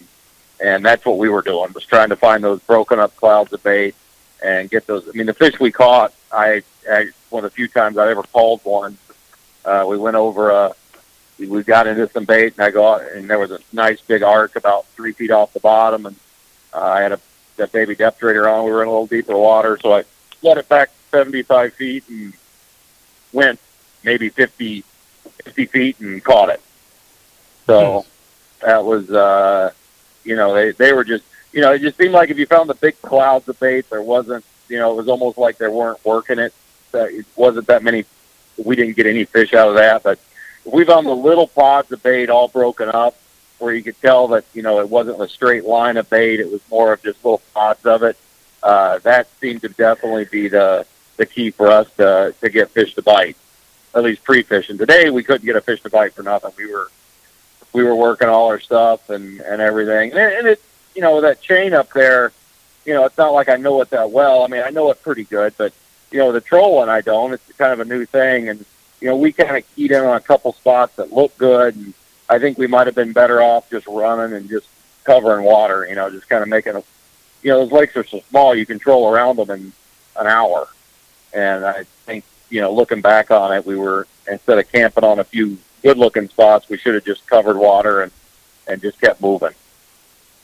and that's what we were doing was trying to find those broken up clouds of bait and get those. I mean, the fish we caught, I, I one of the few times I ever called one. Uh, we went over a we got into some bait and I go out and there was a nice big arc about three feet off the bottom and uh, I had a that baby Depth Raider on. We were in a little deeper water, so I let it back 75 feet and went maybe 50, 50 feet and caught it. So that was, uh, you know, they, they were just, you know, it just seemed like if you found the big clouds of bait, there wasn't, you know, it was almost like they weren't working it. It wasn't that many. We didn't get any fish out of that, but we found the little pods of bait all broken up, where you could tell that you know it wasn't a straight line of bait; it was more of just little pods of it. Uh, that seemed to definitely be the the key for us to to get fish to bite, at least pre-fishing. Today we couldn't get a fish to bite for nothing. We were we were working all our stuff and and everything, and it, and it you know that chain up there, you know it's not like I know it that well. I mean I know it pretty good, but you know the trolling I don't. It's kind of a new thing, and you know we kind of keyed in on a couple spots that look good and I think we might have been better off just running and just covering water. You know, just kind of making a, you know, those lakes are so small you control around them in an hour. And I think you know, looking back on it, we were instead of camping on a few good-looking spots, we should have just covered water and and just kept moving.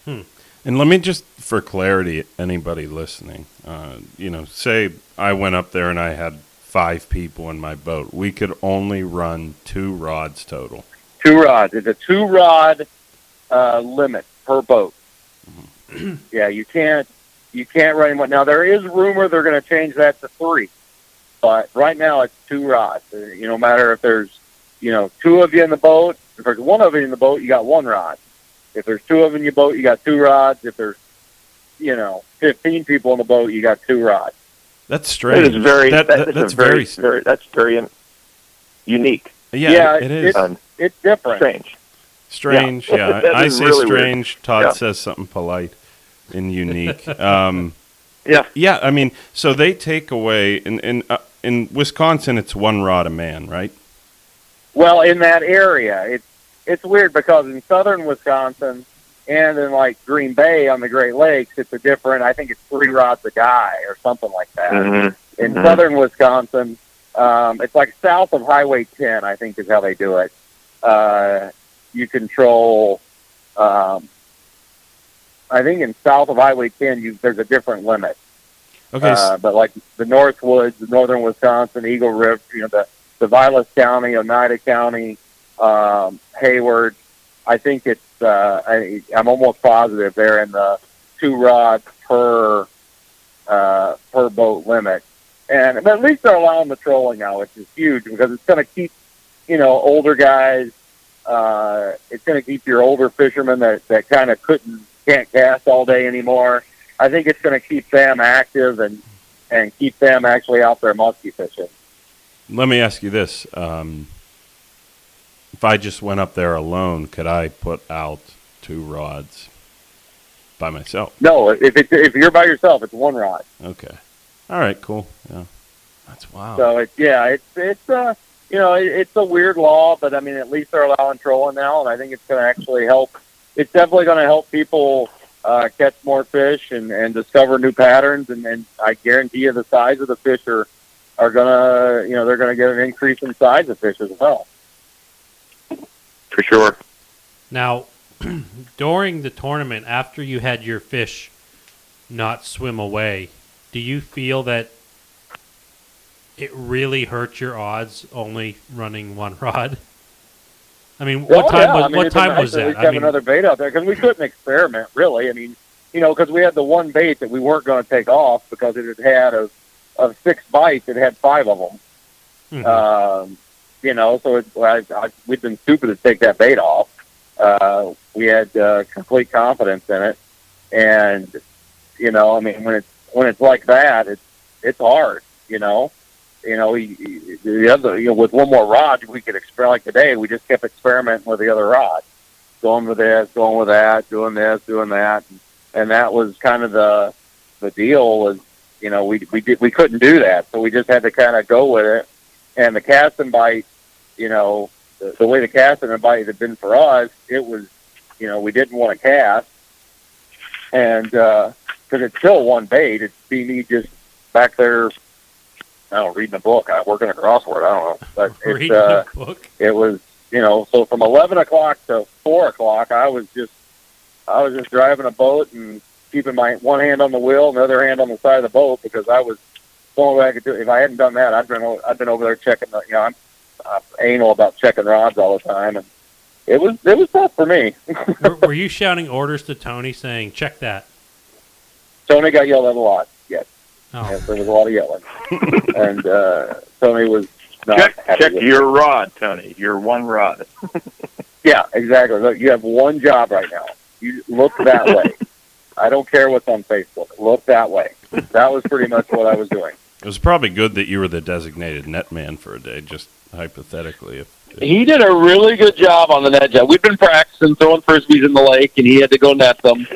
Hmm. And let me just, for clarity, anybody listening, uh, you know, say I went up there and I had five people in my boat. We could only run two rods total. Two rods. It's a two rod uh, limit per boat. Mm-hmm. yeah, you can't you can't run anymore. Now there is rumor they're going to change that to three, but right now it's two rods. Uh, you know, no matter if there's you know two of you in the boat. If there's one of you in the boat, you got one rod. If there's two of you in your boat, you got two rods. If there's you know fifteen people in the boat, you got two rods. That's strange. It is very. That, that, that's very, very, very. That's very unique. Yeah, yeah it is. It's, it's different. Strange. Strange, yeah. yeah. [LAUGHS] I say really strange. Weird. Todd yeah. says something polite and unique. Um, [LAUGHS] yeah. Yeah, I mean, so they take away in in uh, in Wisconsin, it's one rod a man, right? Well, in that area, it's it's weird because in southern Wisconsin and in like Green Bay on the Great Lakes, it's a different. I think it's three rods a guy or something like that. Mm-hmm. In mm-hmm. southern Wisconsin, um, it's like south of Highway 10, I think is how they do it. Uh, you control, um, I think in south of Highway 10, you, there's a different limit. Okay. Uh, but like the Northwoods, the northern Wisconsin, Eagle River, you know, the, the Vilas County, Oneida County, um, Hayward, I think it's, uh, I, I'm almost positive they're in the two rods per, uh, per boat limit and but at least they're allowing the trolling now, which is huge because it's going to keep you know older guys. Uh, it's going to keep your older fishermen that that kind of couldn't can't cast all day anymore. I think it's going to keep them active and and keep them actually out there musky fishing. Let me ask you this: um, If I just went up there alone, could I put out two rods by myself? No, if it's, if you're by yourself, it's one rod. Okay. All right, cool. Yeah, that's wow. So it's yeah, it's it's uh you know it, it's a weird law, but I mean at least they're allowing trolling now, and I think it's going to actually help. It's definitely going to help people uh, catch more fish and and discover new patterns, and, and I guarantee you the size of the fish are are going to you know they're going to get an increase in size of fish as well. For sure. Now, [CLEARS THROAT] during the tournament, after you had your fish not swim away, do you feel that it really hurt your odds only running one [LAUGHS] rod? I mean, what time yeah. was I mean, what time was that? We have mean, another bait out there because we couldn't experiment really. I mean, you know, because we had the one bait that we weren't going to take off because it had had of of six bites, it had five of them. Mm-hmm. Um, you know, so it, I, I, we'd been stupid to take that bait off. Uh, we had uh, complete confidence in it, and you know, I mean, when it's when it's like that, it's it's hard. You know, you know, he, the other, you know, with one more rod, we could experiment. Like today, we just kept experimenting with the other rod, going with this, going with that, doing this, doing that, and that was kind of the the deal. Was you know, we we did we couldn't do that, so we just had to kind of go with it. And the cast and bite, you know, the, the way the casting and bite had been for us, it was, you know, we didn't want to cast, and uh, because it's still one bait. It's me just back there. I don't know, reading a book. I working a crossword. I don't know, but [LAUGHS] it's uh, it was you know. So from eleven o'clock to four o'clock, I was just I was just driving a boat and keeping my one hand on the wheel and the other hand on the side of the boat because I was going back do. If I hadn't done that, I'd been I'd been over there checking. The, you know, I'm, I'm anal about checking rods all the time, and it was it was tough for me. [LAUGHS] were, were you shouting orders to Tony saying, "Check that"? Tony got yelled at a lot. Yes, Oh. yes there was a lot of yelling, [LAUGHS] and uh, Tony was not check happy check with it. your rod, Tony. Your one rod. [LAUGHS] Yeah, exactly. Look, you have one job right now. You look that way. I don't care what's on Facebook. Look that way. That was pretty much what I was doing. It was probably good that you were the designated net man for a day, just hypothetically. If, if He did a really good job on the net job. We've been practicing throwing frisbees in the lake, and he had to go net them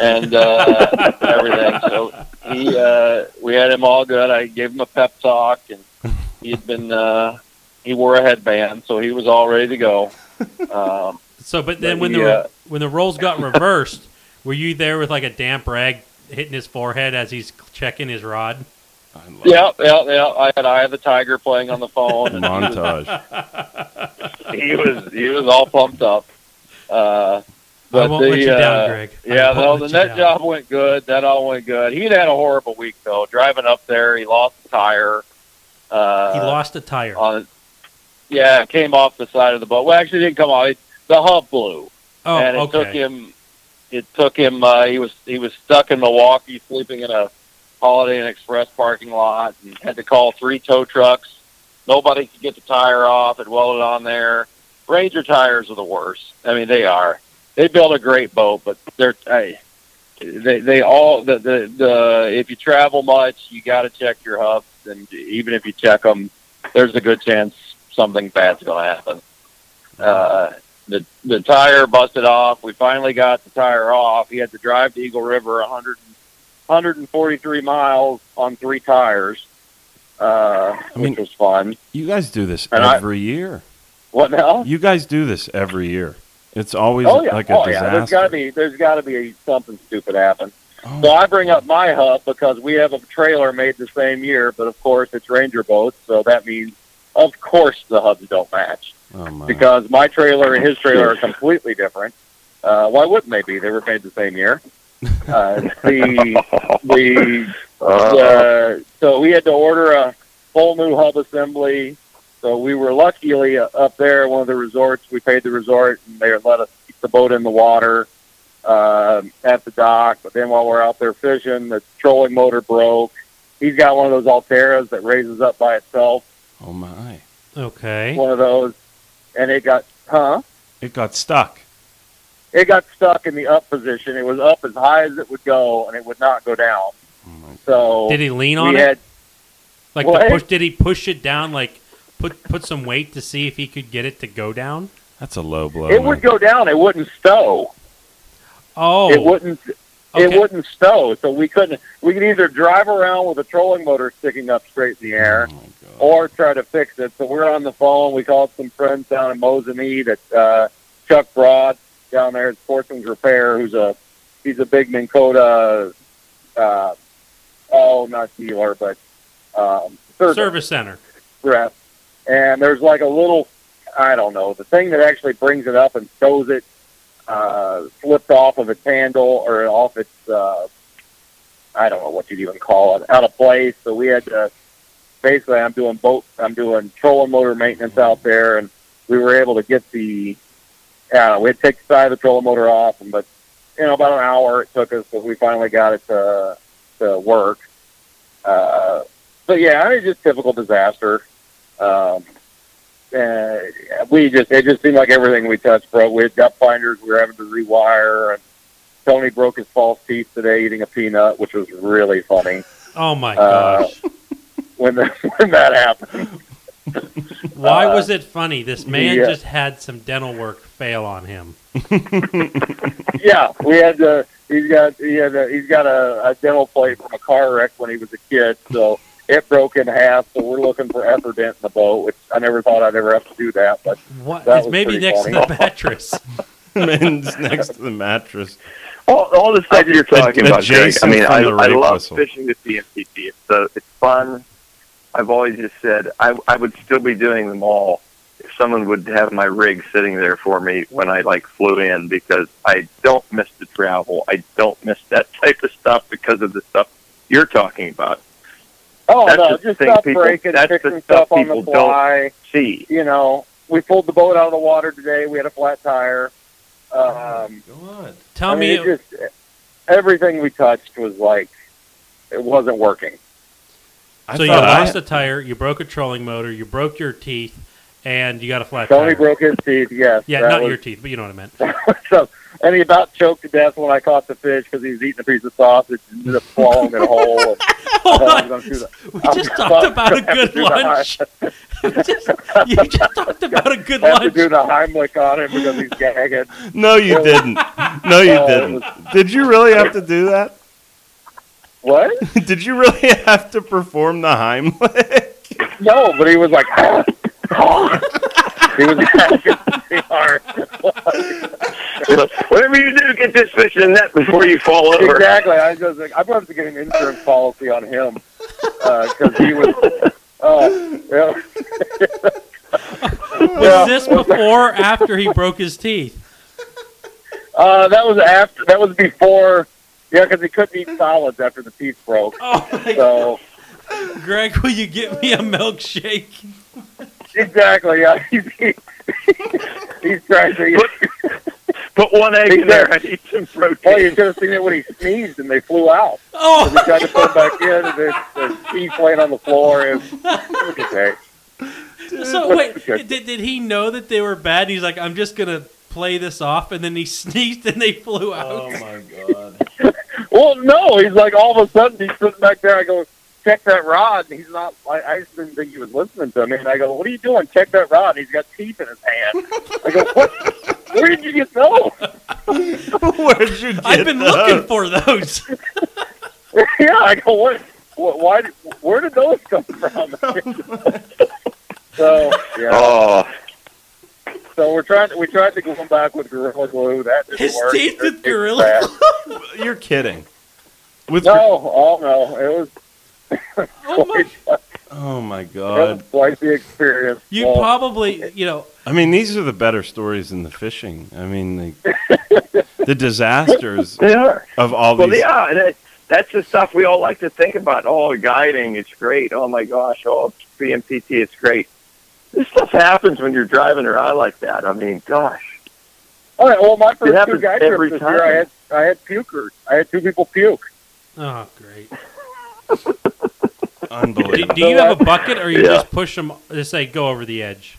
and uh, [LAUGHS] everything. So he, uh, we had him all good. I gave him a pep talk, and he had been. Uh, he wore a headband, so he was all ready to go. Um, So, but then But when he, the uh, when the roles got reversed, were you there with like a damp rag hitting his forehead as he's checking his rod? I love yeah, yeah, yeah. I had Eye of the Tiger playing on the phone. and he was- [LAUGHS] montage. he was he was all pumped up. Uh, but I won't the, let you down, uh, Greg. I Yeah, won't no, the net down. job went good. That all went good. He'd had a horrible week though. Driving up there, he lost a tire. Uh, He lost a tire. on. Yeah, came off the side of the boat. Well, actually, it didn't come off. It, the hub blew, oh, and it okay. took him. It took him. Uh, he was he was stuck in Milwaukee, sleeping in a Holiday Inn Express parking lot, and had to call three tow trucks. Nobody could get the tire off. It welded on there. Ranger tires are the worst. I mean, they are. They build a great boat, but they're hey, they they all the the, the if you travel much, you got to check your hubs, and even if you check them, there's a good chance something bad's going to happen. Uh, the the tire busted off. We finally got the tire off. He had to drive to Eagle River 100, 143 miles on three tires, uh, mean- which was fun. You guys do this And I- every year. What now? You guys do this every year. It's always Oh yeah, like a oh disaster. yeah. There's got to be there's got to be something stupid happen. Oh, So I bring up my hub because we have a trailer made the same year, but of course it's Ranger boats, so that means of course the hubs don't match oh my. because my trailer and his trailer are completely different. Uh, why wouldn't they be? They were made the same year. Uh, the the Uh, [LAUGHS] uh, so we had to order a whole new hub assembly. So we were luckily uh, up there at one of the resorts. We paid the resort, and they let us keep the boat in the water um at the dock. But then while we're out there fishing, the trolling motor broke. He's got one of those Ulterras that raises up by itself. oh my. Okay. One of those, and it got huh? It got stuck. It got stuck in the up position. It was up as high as it would go, and it would not go down. So Did he lean we on it? had Like to push? Did he push it down? Like put put some weight to see if he could get it to go down? That's a low blow. it man. would go down. It wouldn't stow. Oh, It wouldn't. okay. It wouldn't stow. So we couldn't. We could either drive around with a trolling motor sticking up straight in the air, Oh or try to fix it. So we're on the phone. We called some friends down in Mozambique at uh, Chuck Broad down there at Sportsman's Repair, who's a he's a big Minn Kota, uh, oh, not dealer, but um, service service center. rep. And there's like a little, I don't know, the thing that actually brings it up and stows it, uh, slipped off of its handle or off its, uh, I don't know what you'd even call it, out of place. So we had to, basically, I'm doing boat, I'm doing trolling motor maintenance out there, and we were able to get the, uh, we had to take the side of the trolling motor off, and but you know, about an hour it took us, but we finally got it to to work. Uh, but yeah, I mean, just typical disaster. Um, uh, we just it just seemed like everything we touched broke. We had depth finders we were having to rewire, and Tony broke his false teeth today eating a peanut, which was really funny Oh my Uh, when the, [LAUGHS] when that happened. [LAUGHS] Why uh, was it funny? This man yeah. just had some dental work fail on him. [LAUGHS] yeah, we had to. He's got he had a, he's got a, a dental plate from a car wreck when he was a kid, so it broke in half. So we're looking for Efferdent the boat, which I never thought I'd ever have to do that. But What? That It's was maybe next funny. to the [LAUGHS] mattress. Man's next to the mattress. all, all the stuff you're talking Ad- about, Greg. I mean, I, I love whistle. fishing the CMTT. It's uh, it's fun. I've always just said I, I would still be doing them all if someone would have my rig sitting there for me when I like flew in because I don't miss the travel. I don't miss that [LAUGHS] type of stuff because of the stuff you're talking about. oh That's no, just thing stuff people- breaking, that's the fixing stuff stuff on the people don't- fly. See, You know, we pulled the boat out of the water today. We had a flat tire. Um, Tell I mean, me, just everything we touched was like it wasn't working. I so you lost a tire, you broke a trolling motor, you broke your teeth, and you got a flat Tony tire. broke his teeth. Yes. yeah, not was- your teeth, but you know what I meant. [LAUGHS] so, and he about choked to death when I caught the fish because he was eating a piece of sausage and ended up swallowing it whole. [LAUGHS] And, Hold I was on. going through the- We I'm just gonna- talked about a [LAUGHS] good do the hi- lunch. Just- you just talked about a good lunch. have to lunch. do the Heimlich on him because he's gagging. No, you didn't. No, you Oh, didn't. Did you really have to do that? What? [LAUGHS] Did you really [LAUGHS] have to perform the Heimlich? No, but he was like, [LAUGHS] he was gagging hard. Whatever you do, get this fish in the net before you fall over. Exactly. I was just like, I'm going to get an insurance policy on him because he was. Oh, yeah. Was Yeah. this before or after he broke his teeth? Uh, that was after. That was before. Yeah, because he couldn't eat [LAUGHS] solids after the teeth broke. Oh, my So Greg, will you get me a milkshake? exactly. Yeah, [LAUGHS] he's, he, he's trying to. Put one egg in there and eat some protein. Well, you should have seen it when he sneezed and they flew out. So we Oh, tried to put him back in, and there's, there's teeth laying on the floor. And okay. [LAUGHS] so wait, did, did he know that they were bad? He's like, I'm just gonna play this off, and then he sneezed and they flew out. Oh my god. Well, no, he's like all of a sudden he's sitting back there. I go, check that rod, and he's not. I, I just didn't think he was listening to me. And I go, what are you doing? Check that rod. And he's got teeth in his hand. I go, what? Where did you get those? [LAUGHS] Where'd you get I've been those? looking for those. [LAUGHS] yeah, I go, what? what why? Did, where did those come from? [LAUGHS] so yeah, Oh, so we're trying. We tried to glue him back with gorilla glue. That didn't His work. teeth with It's Gorilla. [LAUGHS] You're kidding. With No, oh no, it was. [LAUGHS] Oh my! [LAUGHS] oh my god. quite the experience. You Well, probably, you know, I mean, these are the better stories in the fishing. I mean, the, the disasters they are. of all Well, these. yeah, and that's the stuff we all like to think about. Oh, guiding, it's great. Oh my gosh, oh PMTT, it's great. This stuff happens when you're driving around like that. I mean, gosh. All right. Well, my first two happens guy every trips this year, I had I had pukers. I had two people puke. oh great. Do, [LAUGHS] Unbelievable. do you have a bucket, or you Yeah. just push them? Just say go over the edge.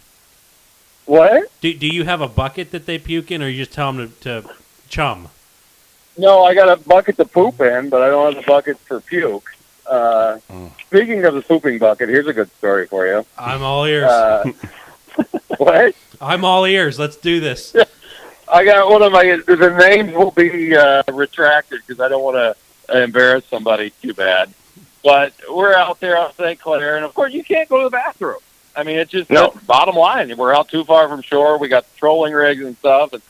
What? Do, do you have a bucket that they puke in, or you just tell them to, to chum? No, I got a bucket to poop in, but I don't have a bucket for puke. Uh, Oh. Speaking of the pooping bucket, here's a good story for you. I'm all ears. Uh, [LAUGHS] what? I'm all ears. Let's do this. [LAUGHS] I got one of my. The names will be uh, retracted because I don't want to embarrass somebody too bad. But we're out there on St. Clair, and of course, you can't go to the bathroom. I mean, it's just No. that's bottom line. We're out too far from shore. We got trolling rigs and stuff, and,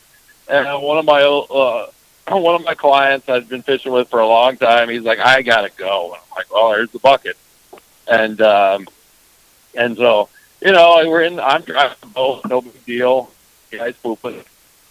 and one of my uh, [LAUGHS] one of my clients I've been fishing with for a long time. He's like, I gotta go. And I'm like, well, there's the bucket, and um, and so you know, we're in. I'm driving the boat, no big deal. The guy's pooping,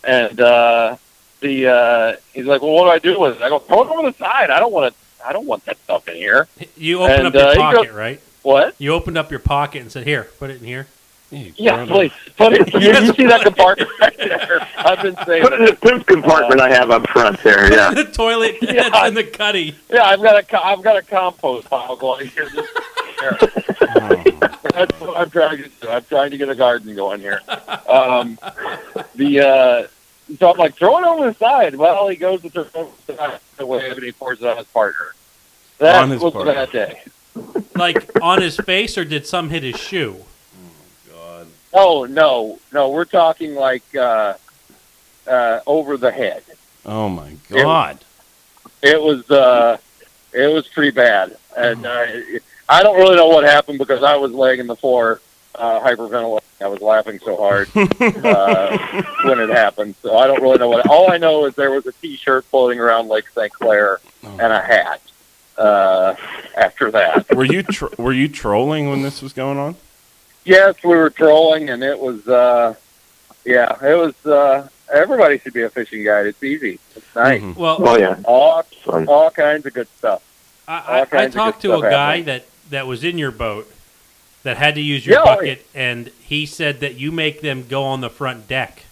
and uh, the uh, he's like, well, what do I do with it? I go, throw it over the side. I don't want to. I don't want that stuff in here. You open And, up your uh, pocket, goes- right? What? You opened up your pocket and said, "Here, put it in here." Yeah, please. Put it. [LAUGHS] You, you see that compartment right there? I've been saying. Put it in the poop compartment I have up front there. Yeah. the toilet [LAUGHS] Yeah. that's [LAUGHS] in the cuddy. Yeah, I've got a co- I've got a compost pile going here. Just, here. That's what I'm trying to do. I'm trying to get a garden going here. Um, the uh, so I'm like throw it over the side. Well, he goes to throw it over the side the way and he pours it on his partner. That On his was partner. a bad day. Like on his face, or did some hit his shoe? Oh no, no, we're talking like uh, uh, over the head. Oh my God. It was uh, it was pretty bad, and uh, I don't really know what happened because I was laying in the floor uh, hyperventilating. I was laughing so hard [LAUGHS] uh, when it happened, so I don't really know what. All I know is there was a T-shirt floating around Lake St. Clair and a hat. Uh, after that, Were you tr- were you trolling when this was going on? Yes, we were trolling, and it was uh, yeah, it was. Uh, everybody should be a fishing guide. It's easy. It's nice. Mhm. Well, Oh yeah. All Fun. all kinds of good stuff. I, I, I talked to a guy happening. that, that was in your boat that had to use your Yeah, oh, bucket, and he said that you make them go on the front deck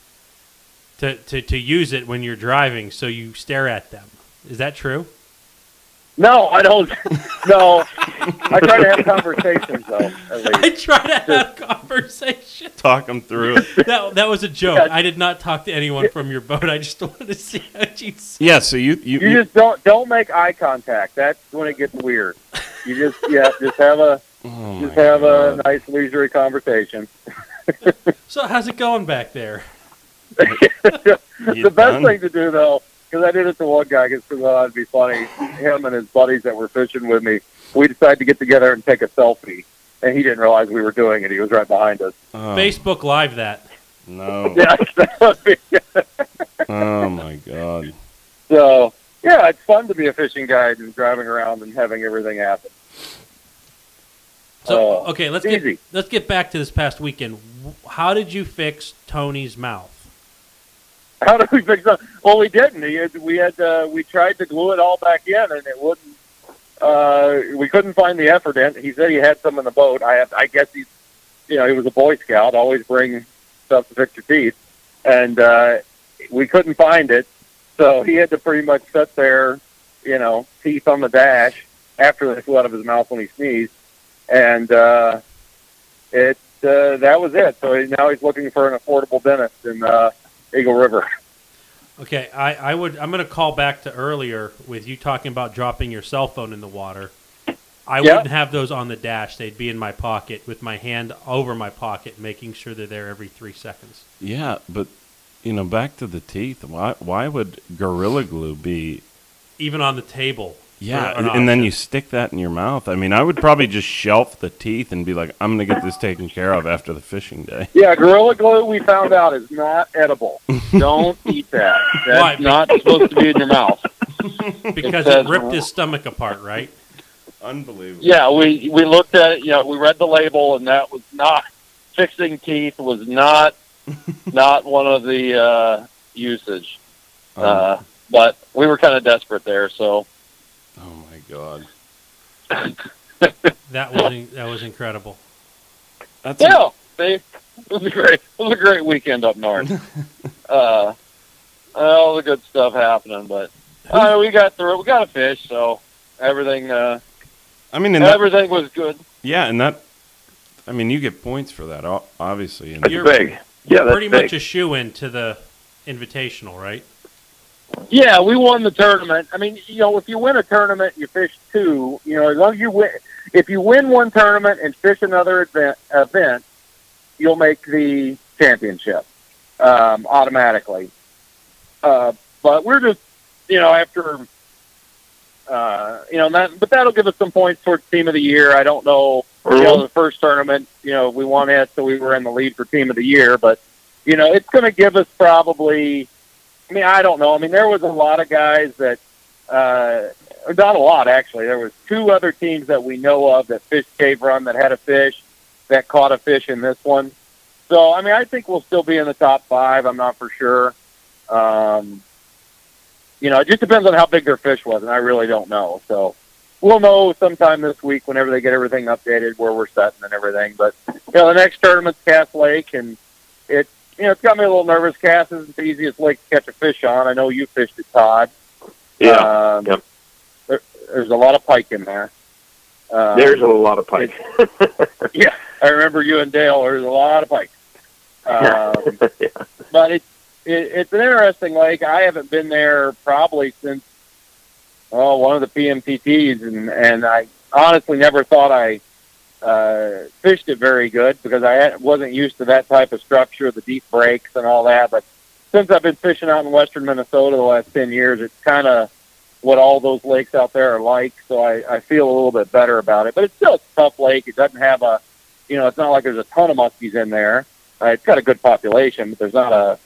to, to, to use it when you're driving, so you stare at them. Is that true? No, I don't. [LAUGHS] No, I try to have conversations though. I try to have conversations. Talk them through it. [LAUGHS] That, that was a joke. Yeah. I did not talk to anyone from your boat. I just [LAUGHS] wanted to see how you'd Yeah. So you you, You you just don't don't make eye contact. That's when it gets weird. You just yeah, just have a oh just my have a nice leisurely conversation. So how's it going back there? The best done? thing to do though, because I did it to one guy, because I thought it'd be funny. Him and his buddies that were fishing with me, we decided to get together and take a selfie, and he didn't realize we were doing it. He was right behind us. Oh, Facebook Live that. No. [LAUGHS] Yeah. Oh my God. so yeah, it's fun to be a fishing guide and driving around and having everything happen. So Oh, okay, let's easy. get let's get back to this past weekend. How did you fix Tony's mouth? How did we fix that? Well, we didn't. He had, we had uh, we tried to glue it all back in, and it wouldn't. Uh, we couldn't find the Efferdent. He said he had some in the boat. I have, I guess he's, you know, he was a Boy Scout. Always bring stuff to fix your teeth, and uh, we couldn't find it. So he had to pretty much sit there, you know, teeth on the dash after they flew out of his mouth when he sneezed, and uh, it uh, that was it. So now he's looking for an affordable dentist in uh, Eagle River. Okay, I, I would I'm going to call back to earlier with you talking about dropping your cell phone in the water. I Yeah. wouldn't have those on the dash. They'd be in my pocket with my hand over my pocket, making sure they're there every three seconds. Yeah, but you know, back to the teeth. Why why would Gorilla Glue be? Even on the table. Yeah, an and, and then you stick that in your mouth. I mean, I would probably just shelf the teeth and be like, I'm going to get this taken care of after the fishing day. [LAUGHS] Yeah, Gorilla Glue we found out is not edible. [LAUGHS] Don't eat that. That's Why? not supposed to be in your mouth. [LAUGHS] because says- it ripped his stomach apart, right? Unbelievable. Yeah, we we looked at it. You know, we read the label, and that was not fixing teeth was not not one of the uh, usage. Um, Uh, but we were kind of desperate there, so oh my god. [LAUGHS] That was that was incredible. That's yeah, they, it was a great it was a great weekend up north. [LAUGHS] uh, all the good stuff happening, but uh, we got through. We got a fish, so everything uh, I mean, and that, everything was good. yeah, and that. I mean, you get points for that, obviously. And That's You're- big. Yeah, that's Pretty big. much a shoe in to the invitational, right? Yeah, we won the tournament. I mean, you know, if you win a tournament, you fish two. You know, as long as you win, if you win one tournament and fish another event, event you'll make the championship um, automatically. Uh, but we're just, you know, after, uh, you know, that, but that'll give us some points towards team of the year. I don't know. You know, the first tournament, you know, we won it, so we were in the lead for team of the year. But you know, it's going to give us probably. I mean, I don't know. I mean, there was a lot of guys that, uh, not a lot actually. There was two other teams that we know of that fished Cave Run that had a fish that caught a fish in this one. So, I mean, I think we'll still be in the top five. I'm not for sure. Um, you know, it just depends on how big their fish was, and I really don't know. So, we'll know sometime this week whenever they get everything updated where we're setting and everything. But you know, the next tournament's Cass Lake, and it you know it's got me a little nervous. Cass isn't the easiest lake to catch a fish on. I know you fished it, Todd. Yeah, Um, Yep. there, there's a lot of pike in there. Um, there's a lot of pike. [LAUGHS] yeah, I remember you and Dale. There's a lot of pike. Um, [LAUGHS] yeah. but it's it, it's an interesting lake. I haven't been there probably since oh one of the PMTTs, and and I honestly never thought I uh, fished it very good because I wasn't used to that type of structure, the deep breaks and all that. But since I've been fishing out in western Minnesota the last ten years, it's kind of what all those lakes out there are like. So I, I feel a little bit better about it. But it's still a tough lake. It doesn't have a, you know, it's not like there's a ton of muskies in there. Uh, it's got a good population, but there's not a,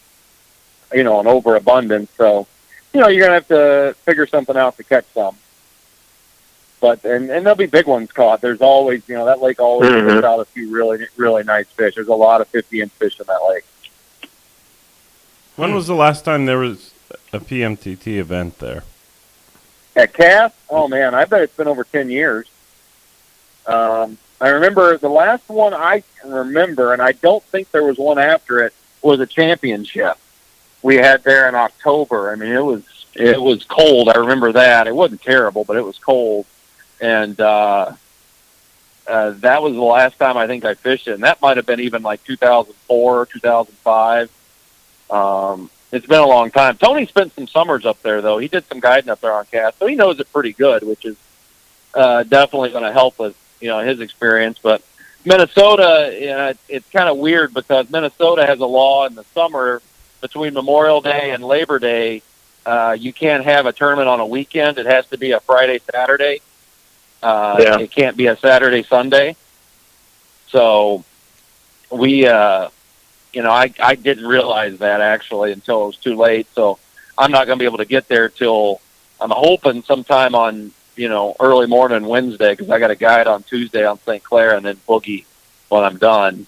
you know, an overabundance. So, you know, you're gonna have to figure something out to catch some. But and and there'll be big ones caught. There's always, you know, that lake always Mhm. puts out a few really really nice fish. There's a lot of 50 inch fish in that lake. when was the last time there was a PMTT event there? At Cass, oh man, I bet it's been over 10 years. Um, I remember the last one I can remember, and I don't think there was one after it, was a championship we had there in October. I mean, it was it was cold. I remember that. It wasn't terrible, but it was cold, and uh, uh, that was the last time I think I fished it. And that might have been even like 2004, 2005. Um, it's been a long time. Tony spent some summers up there, though. He did some guiding up there on Cass, so he knows it pretty good, which is uh, definitely going to help with you know his experience. But Minnesota, you know, it, it's kind of weird because Minnesota has a law in the summer between Memorial Day and Labor Day. Uh, you can't have a tournament on a weekend. It has to be a Friday, Saturday. Uh, Yeah. It can't be a Saturday, Sunday. So we, uh, you know, I, I didn't realize that actually until it was too late. So I'm not going to be able to get there till I'm hoping sometime on, you know, early morning Wednesday because I got a guide on Tuesday on St. Clair and then boogie when I'm done.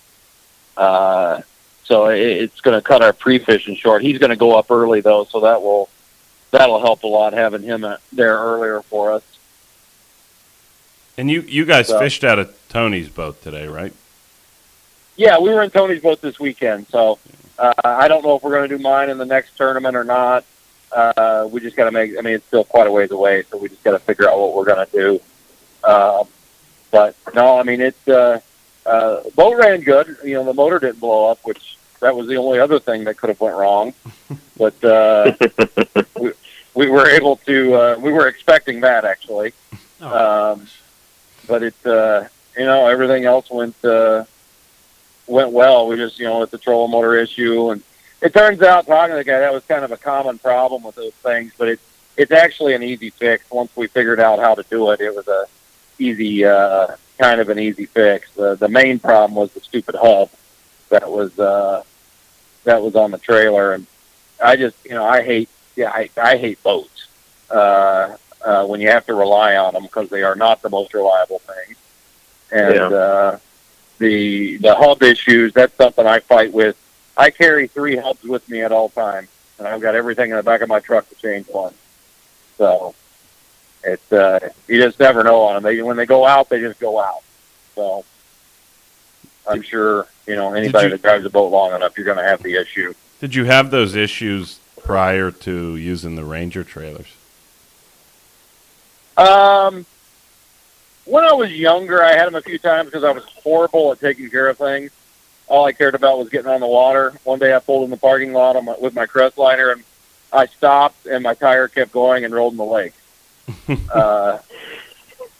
Uh, so it, it's going to cut our pre-fishing short. He's going to go up early though, so that will that'll help a lot having him uh, there earlier for us. And you, you guys So- fished out of Tony's boat today, right? Yeah, we were in Tony's boat this weekend, so uh, I don't know if we're going to do mine in the next tournament or not. Uh, we just got to make. I mean, it's still quite a ways away, so we just got to figure out what we're going to do. Uh, but no, I mean, it's uh, uh, boat ran good. You know, the motor didn't blow up, which that was the only other thing that could have went wrong. [LAUGHS] But uh, we, we were able to. Uh, we were expecting that actually. Oh, Um, but it, uh, you know, everything else went uh, went well. We just, you know, it's a trolling motor issue, and it turns out talking to the guy that was kind of a common problem with those things. But it's it's actually an easy fix once we figured out how to do it. It was a easy, uh, kind of an easy fix. The the main problem was the stupid hub that was uh, that was on the trailer, and I just, you know, I hate, yeah, I I hate boats. Uh, uh, when you have to rely on them because they are not the most reliable thing. And Yeah. uh, the the hub issues that's something I fight with. I carry three hubs with me at all times, and I've got everything in the back of my truck to change one. So it's uh, you just never know on them. They when they go out, they just go out. So I'm sure you know anybody you- that drives a boat long enough, you're going to have the issue. Did you have those issues prior to using the Ranger trailers? Um, when I was younger, I had them a few times because I was horrible at taking care of things. All I cared about was getting on the water. One day I pulled in the parking lot on my, with my Crestliner, and I stopped, and my tire kept going and rolled in the lake. [LAUGHS] uh,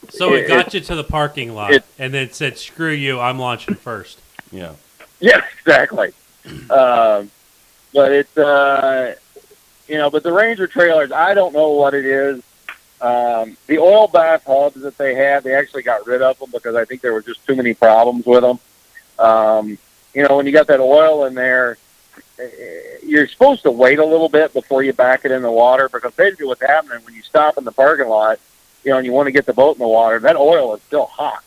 so it it- got you to the parking lot, it- and then said, "Screw you! I'm launching first. Yeah. yeah, [LAUGHS] exactly. um, but it's uh, you know, but the Ranger trailers, I don't know what it is. Um, the oil bath hubs that they had, they actually got rid of them because I think there were just too many problems with them. Um, you know, when you got that oil in there, eh, you're supposed to wait a little bit before you back it in the water because basically what's happening when you stop in the parking lot, you know, and you want to get the boat in the water, that oil is still hot,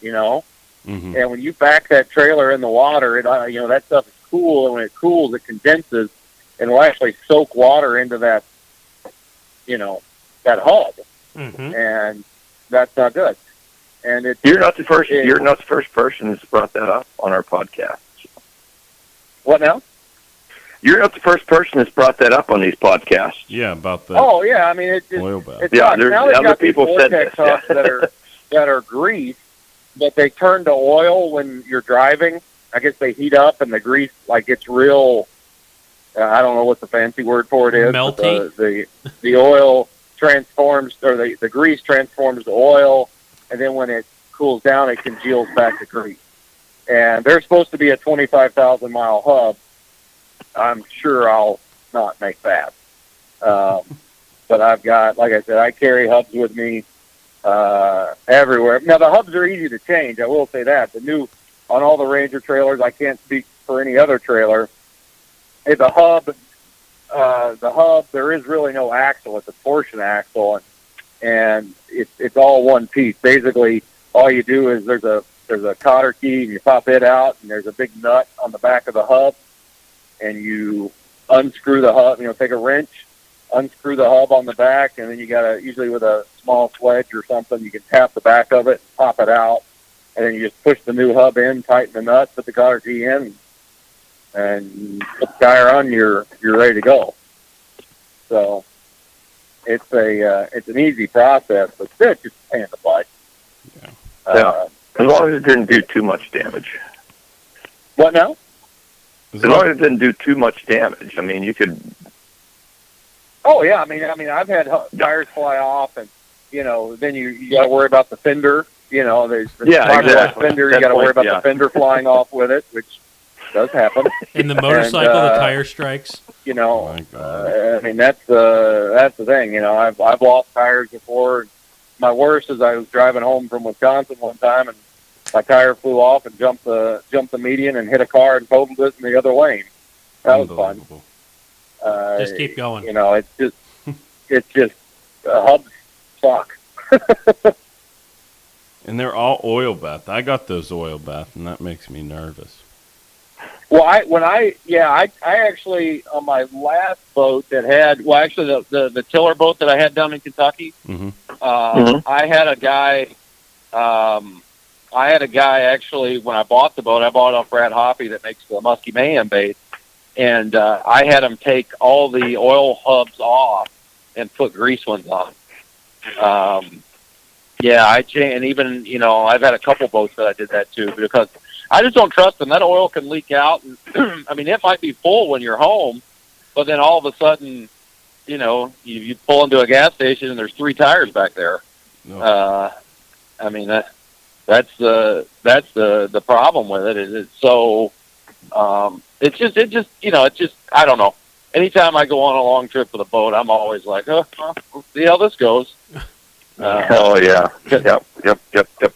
you know. hmm And when you back that trailer in the water, it uh, you know that stuff is cool, and when it cools, it condenses and will actually soak water into that, you know, that hub, Mm-hmm. and that's not good. And it's You're not the first. Yeah. You're not the first person that's brought that up on our podcast. what now? You're not the first person that's brought that up on these podcasts. Yeah, about the Oh yeah, I mean it just oil bath. It Yeah, sucks. there's- now they've other people said this, yeah. that are [LAUGHS] that are grease, but they turn to oil when you're driving. I guess they heat up and the grease like gets real. Uh, I don't know what the fancy word for it is. but Melty? The, the the oil transforms or the the grease transforms to oil, and then when it cools down, it congeals back to grease. And they're supposed to be a twenty five thousand mile hub. I'm sure I'll not make that. Um, but I've got, like I said, I carry hubs with me uh, everywhere. Now the hubs are easy to change. I will say that the new on all the Ranger trailers. I can't speak for any other trailer. The hub, uh, the hub. There is really no axle. It's a torsion axle, and and it's it's all one piece. Basically, all you do is there's a there's a cotter key, and you pop it out, and there's a big nut on the back of the hub, and you unscrew the hub. You know, take a wrench, unscrew the hub on the back, and then you got to usually with a small sledge or something, you can tap the back of it, pop it out, and then you just push the new hub in, tighten the nut, put the cotter key in, and put the tire on. You're you're ready to go. So it's a uh, it's an easy process, but it's just a pain in the butt. Yeah. Uh, As long as it didn't do too much damage. what now? As long as it didn't do too much damage. I mean, you could. Oh yeah, I mean, I mean, I've had tires fly off, and you know, then you you got to worry about the fender. You know, there's the Yeah, exactly. fender. You got to worry about yeah. the fender flying off with it, which does happen. [LAUGHS] In the motorcycle, the uh, tire strikes. You know, Oh uh, I mean, that's the that's the thing. You know, I've I've lost tires before. My worst is I was driving home from Wisconsin one time, and my tire flew off and jumped the jumped the median and hit a car and totaled it in the other lane. That was fun. Uh, Just keep going. You know, it's just [LAUGHS] it's just uh, hubs suck. [LAUGHS] And they're all oil bath. I got those oil bath, and that makes me nervous. Well, I when I yeah I I actually on my last boat that had well actually the the, the tiller boat that I had down in Kentucky hmm uh, Mhm. I had a guy um I had a guy actually when I bought the boat I bought it off Brad Hoppy that makes the Muskie Mayhem bait and uh, I had him take all the oil hubs off and put grease ones on. Um, yeah, I cha- and even you know I've had a couple boats that I did that too because I just don't trust them. That oil can leak out, and [CLEARS THROAT] I mean it might be full when you're home, but then all of a sudden, you know, you, you pull into a gas station and there's three tires back there. No. Uh, I mean that that's the that's the the problem with it is it's so um, it's just it just you know it's just I don't know. Anytime I go on a long trip with a boat, I'm always like, oh, well, we'll see how this goes. [LAUGHS] Uh, oh yeah. [LAUGHS] Yep. Yep. Yep. Yep.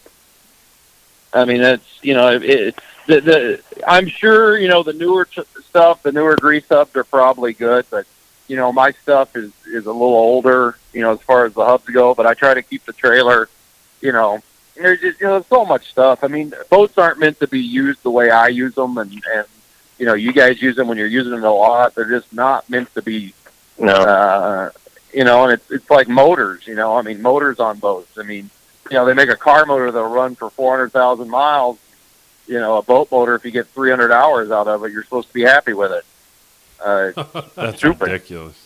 I mean, it's you know, it, the, the I'm sure you know the newer t- stuff, the newer grease ups are probably good, but you know my stuff is is a little older, you know, as far as the hubs go. But I try to keep the trailer, you know. There's just you know so much stuff. I mean, boats aren't meant to be used the way I use them, and and you know you guys use them when you're using them a lot. They're just not meant to be No. uh, you know, and it's it's like motors. You know, I mean, motors on boats. I mean, you know, they make a car motor that'll run for four hundred thousand miles. You know, a boat motor, if you get three hundred hours out of it, you're supposed to be happy with it. Uh, [LAUGHS] That's stupid. ridiculous.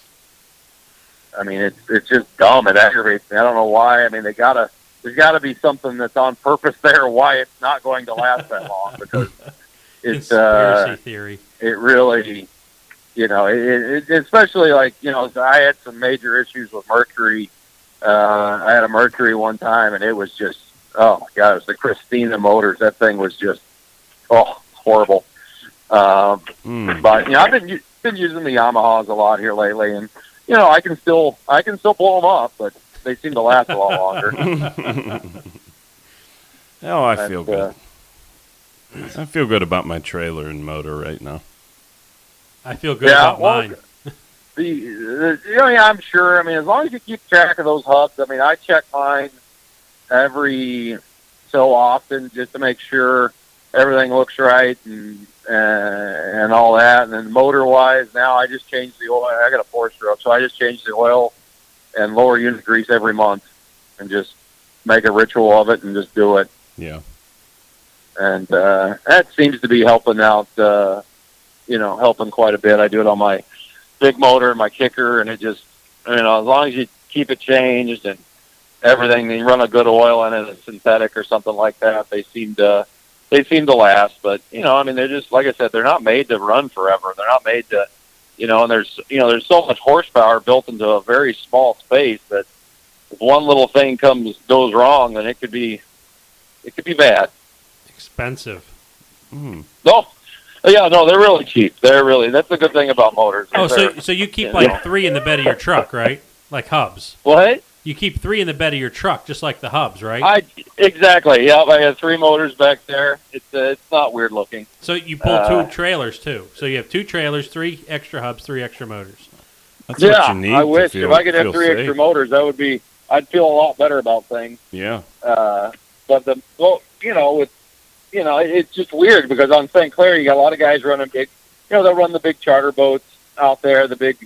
I mean, it's it's just dumb. It aggravates me. I don't know why. I mean, they gotta there's got to be something that's on purpose [LAUGHS] there. Why it's not going to last that long because [LAUGHS] it's uh, Conspiracy theory. it really, you know, it, it, especially like you know, I had some major issues with Mercury. Uh, I had a Mercury one time, and it was just, oh my god, it was the Christina motors. That thing was just, oh, horrible. Um, Mm. but you know, I've been been using the Yamahas a lot here lately, and you know, I can still I can still blow them up, but they seem to last a lot longer. [LAUGHS] [LAUGHS] oh, I That's, feel uh, good. I feel good about my trailer and motor right now. I feel good Yeah, about well, mine. The, the you know, yeah, I'm sure. I mean, as long as you keep track of those hubs. I mean, I check mine every so often just to make sure everything looks right and uh, and all that. And then motor wise, now I just change the oil. I got a four stroke, so I just change the oil and lower unit grease every month, and just make a ritual of it and just do it. Yeah. And uh, that seems to be helping out. Uh, you know, helping quite a bit. I do it on my big motor, and my kicker, and it just, you know, as long as you keep it changed and everything, and you run a good oil in it, a synthetic or something like that, they seem to, they seem to last. But you know, I mean, they're just like I said, they're not made to run forever. They're not made to, you know, and there's, you know, there's so much horsepower built into a very small space that if one little thing comes goes wrong, then it could be, it could be bad. Expensive. Mm. No, yeah, no, they're really cheap. They're really that's the good thing about motors. Oh, so so you keep yeah. like three in the bed of your truck, right? Like hubs. what? You keep three in the bed of your truck, just like the hubs, right? I exactly. Yeah, I have three motors back there. It's uh, it's not weird looking. so you pull Uh, two trailers too. So you have two trailers, three extra hubs, three extra motors. That's yeah, what you need. I wish feel, if I could have three safe. extra motors, that would be. I'd feel a lot better about things. Yeah. Uh, but the well, you know, it's you know, it's just weird because on St. Clair you got a lot of guys running big. You know, they'll run the big charter boats out there, the big,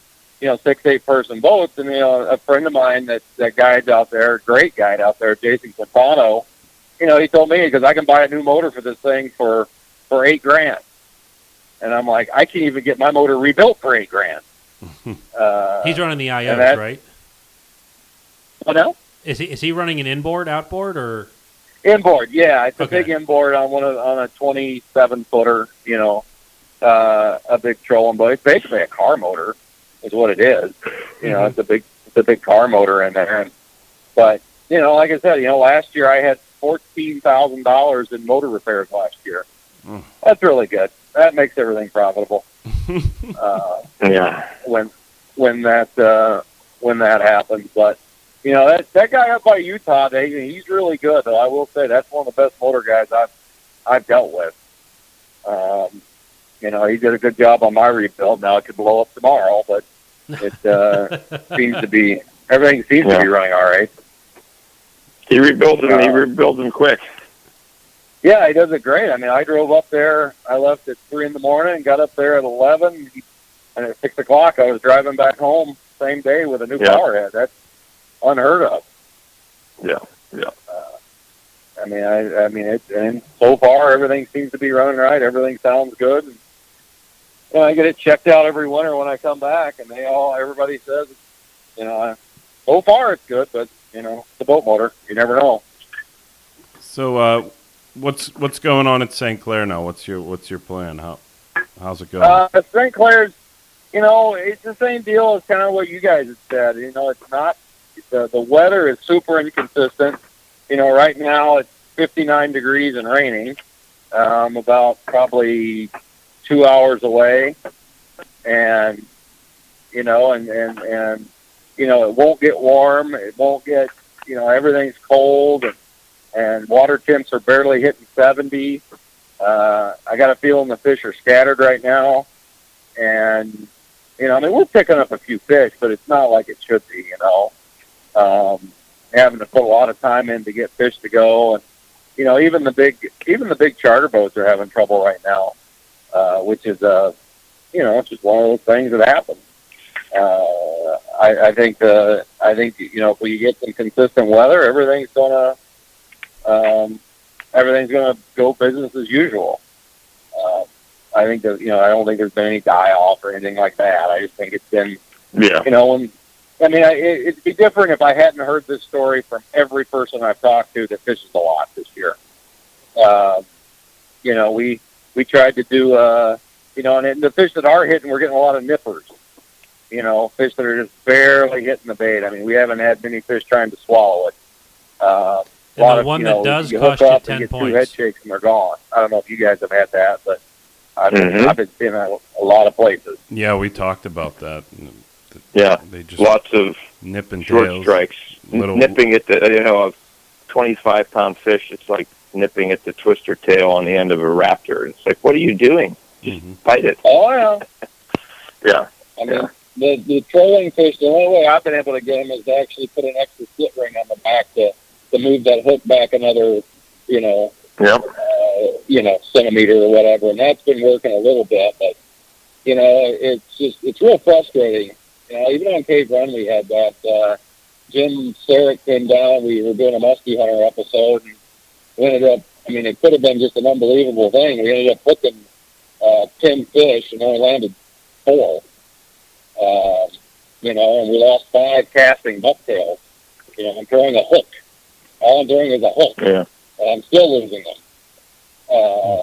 you know, six eight person boats. And you know, a friend of mine that that guides out there, great guide out there, Jason Quintano. You know, he told me because I can buy a new motor for this thing for for eight grand, and I'm like, I can't even get my motor rebuilt for eight grand. [LAUGHS] Uh, He's running the IOs, that- right? What else? Is he is he running an inboard, outboard, or Inboard, yeah, it's a Okay. big inboard on one of, on a 27 footer. You know, uh, a big trolling boat. It's basically a car motor, is what it is. You know, Mhm. it's a big it's a big car motor in there. And, but you know, like I said, you know, last year I had fourteen thousand dollars in motor repairs last year. Mm. That's really good. That makes everything profitable. [LAUGHS] uh, Yeah. when when that uh, when that happens. But you know that that guy up by Utah, they, he's really good. Though I will say that's one of the best motor guys I've I've dealt with. Um, you know, he did a good job on my rebuild. Now it could blow up tomorrow, but it uh, [LAUGHS] seems to be everything seems Yeah. to be running all right. He rebuilds them. He Uh, rebuilds them quick. Yeah, he does it great. I mean, I drove up there. I left at three in the morning, got up there at eleven, and at six o'clock I was driving back home same day with a new Yeah. power head. That's unheard of. Yeah. Yeah. I mean, I, I mean, it, and so far everything seems to be running right. Everything sounds good. And, you know, I get it checked out every winter when I come back, and they all, everybody says, you know, so far it's good, but you know, it's a boat motor. You never know. So, uh, what's what's going on at St. Clair now? What's your what's your plan? How how's it going? Uh, St. Clair's, you know, it's the same deal as kind of what you guys have said. You know, it's not the the weather is super inconsistent. You know, right now it's 59 degrees and raining. Um, about probably two hours away, and you know, and and and you know, it won't get warm. It won't get, you know, everything's cold, and and water temps are barely hitting 70. Uh, I got a feeling the fish are scattered right now, and you know, I mean, we're picking up a few fish, but it's not like it should be. You know, um, having to put a lot of time in to get fish to go, and you know, even the big, even the big charter boats are having trouble right now, uh, which is, uh, you know, it's just one of those things that happen. Uh, I, I think the, I think you know, if we get some consistent weather, everything's gonna, um, everything's gonna go business as usual. Uh, I think that you know, I don't think there's been any die off or anything like that. I just think it's been Yeah. you know, when, I mean, I, it, it'd be different if I hadn't heard this story from every person I've talked to that fishes a lot this year. Uh, you know, we we tried to do, uh, you know, and the fish that are hitting, we're getting a lot of nippers. You know, fish that are just barely hitting the bait. I mean, we haven't had many fish trying to swallow it. Uh, a And lot the of, one you that know, does you hook cost you up and 10 get two head shakes and they're gone. I don't know if you guys have had that, but I've, Mhm. I've been seeing that a lot of places. yeah, we talked about that. Yeah. They just Lots of nip and short tails. strikes. Little- Nipping at the, you know, a 25 pound fish, it's like nipping at the twister tail on the end of a raptor. It's like, what are you doing? Mhm. Bite it. Oh, yeah. [LAUGHS] Yeah. I mean, Yeah. the the trolling fish. The only way I've been able to get them is to actually put an extra split ring on the back to to move that hook back another, you know, Yep. uh, you know, centimeter or whatever, and that's been working a little bit. But you know, it's just it's real frustrating. You know, even on Cave Run we had that. Uh, Jim Saric came down. We were doing a muskie hunter episode, and we ended up. I mean, it could have been just an unbelievable thing. We ended up hooking uh, ten fish and only landed four. Um, you know, and we lost five casting bucktails. You know, I'm throwing a hook. All I'm doing is a hook, Yeah. and I'm still losing them. Uh,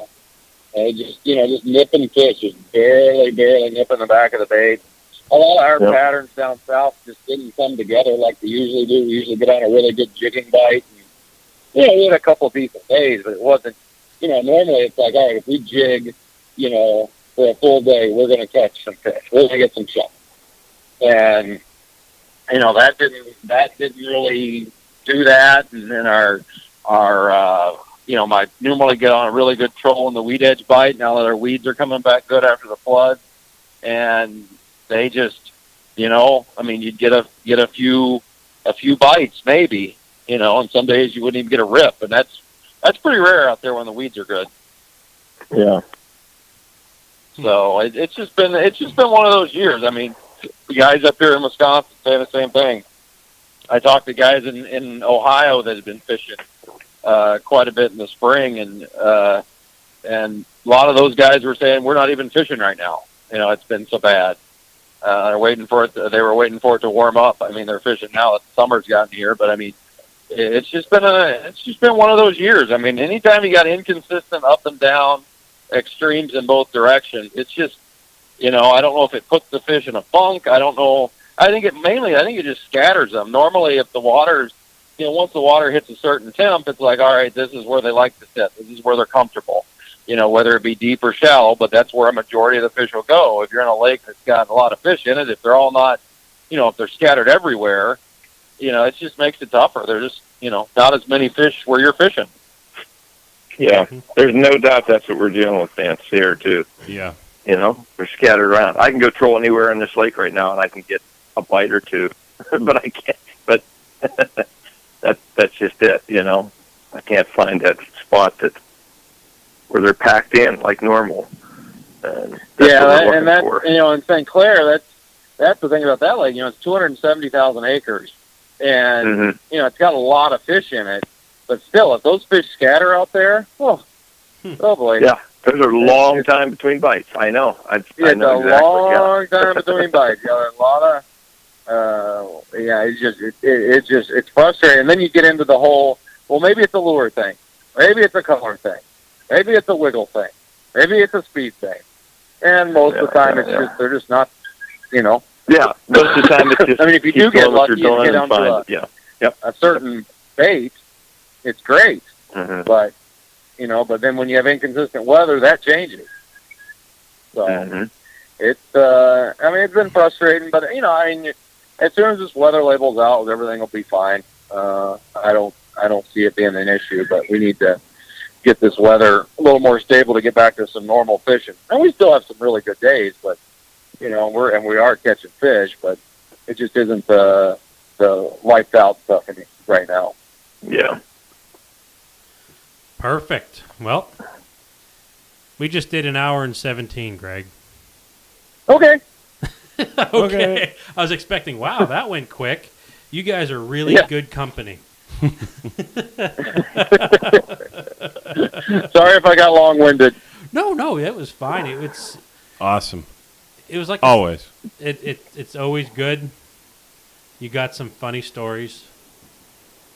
and just, you know, just nipping fish, just barely, barely nipping the back of the bait. A lot of our Yep. patterns down south just didn't come together like they usually do. We usually get on a really good jigging bite. And, you know, we had a couple of decent days, but it wasn't, you know, normally it's like, all right, if we jig, you know, for a full day, we're going to catch some fish. We're going to get some shots. And, you know, that didn't, that didn't really do that. And then our, our, uh, you know, my normally get on a really good troll in the weed edge bite. Now that our weeds are coming back good after the flood, and they just, you know, I mean, you'd get a get a few a few bites maybe, you know, and some days you wouldn't even get a rip, and that's that's pretty rare out there when the weeds are good. Yeah. So it, it's just been it's just been one of those years. I mean, the guys up here in Wisconsin say the same thing. I talked to guys in in Ohio that have been fishing uh, quite a bit in the spring, and uh, and a lot of those guys were saying we're not even fishing right now. You know, it's been so bad. Uh, they're waiting for it. To, they were waiting for it to warm up. I mean, they're fishing now summer's gotten here, but I mean, it's just been a it's just been one of those years. I mean, anytime you got inconsistent up and down extremes in both directions, it's just you know I don't know if it puts the fish in a funk. I don't know. I think it mainly I think it just scatters them. Normally, if the water's you know once the water hits a certain temp, it's like all right, this is where they like to sit. This is where they're comfortable. You know, whether it be deep or shallow, but that's where a majority of the fish will go. If you're in a lake that's got a lot of fish in it, if they're all not, you know, if they're scattered everywhere, you know, it just makes it tougher. There's just, you know, not as many fish where you're fishing. Yeah, there's no doubt that's what we're dealing with, Vance, here too. Yeah. You know, they're scattered around. I can go troll anywhere in this lake right now, and I can get a bite or two, [LAUGHS] but I can't. But [LAUGHS] that that's just it. You know, I can't find that spot that where they're packed in like normal. And that's yeah, that, and that for. you know, in St. Clair, that's that's the thing about that lake. You know, it's 270,000 acres, and Mhm. you know, it's got a lot of fish in it. But still, if those fish scatter out there, oh, Hmm. oh boy, Yeah, there's a long time between bites. I know. I, I it's know a exactly. Yeah. long time between [LAUGHS] bites. You know, a lot of, uh, yeah, it's just it, it, it's just it's frustrating. And then you get into the whole, well, maybe it's a lure thing, maybe it's a color thing, maybe it's a wiggle thing, maybe it's a speed thing, and most of the time yeah, it's yeah. just they're just not, you know, Yeah, most of the time it's [LAUGHS] just. I mean, if you do get doing what you're lucky doing get onto find a-. Yeah. a certain bait, it's great. Mhm. But you know, but then when you have inconsistent weather, that changes. So Mhm. it's uh, I mean, it's been frustrating, but you know, I mean, as soon as this weather labels out, everything will be fine. Uh, I don't I don't see it being an issue, but we need to get this weather a little more stable to get back to some normal fishing. And we still have some really good days, but you know, we're and we are catching fish, but it just isn't the the wiped out stuff right now. Yeah. Perfect. Well, we just did an hour and 17, Greg. [LAUGHS] Okay. okay. I was expecting, wow, that went quick. You guys are really Yeah. good company. [LAUGHS] Sorry if I got long winded. No, no, it was fine. It was Awesome. it was like Always. it, it it's always good. You got some funny stories.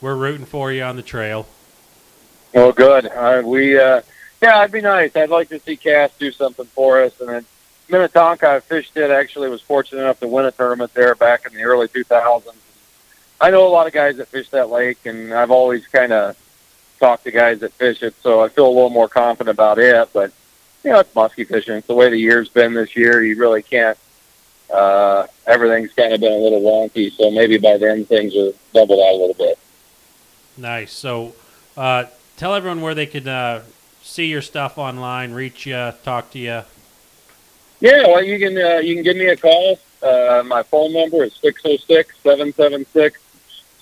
We're rooting for you on the trail. Well, good. Uh, we, uh, yeah, it'd be nice. I'd like to see Cass do something for us. And then Minnetonka, I fished it. Actually, was fortunate enough to win a tournament there back in the early 2000s. I know a lot of guys that fish that lake, and I've always kind of talked to guys that fish it, so I feel a little more confident about it. But you know, it's musky fishing. It's the way the year's been this year. You really can't. Uh, everything's kind of been a little wonky, so maybe by then things are doubled out a little bit. Nice. So, uh, tell everyone where they could uh, see your stuff online, reach you, talk to you. Yeah, well, you can uh, you can give me a call. Uh, my phone number is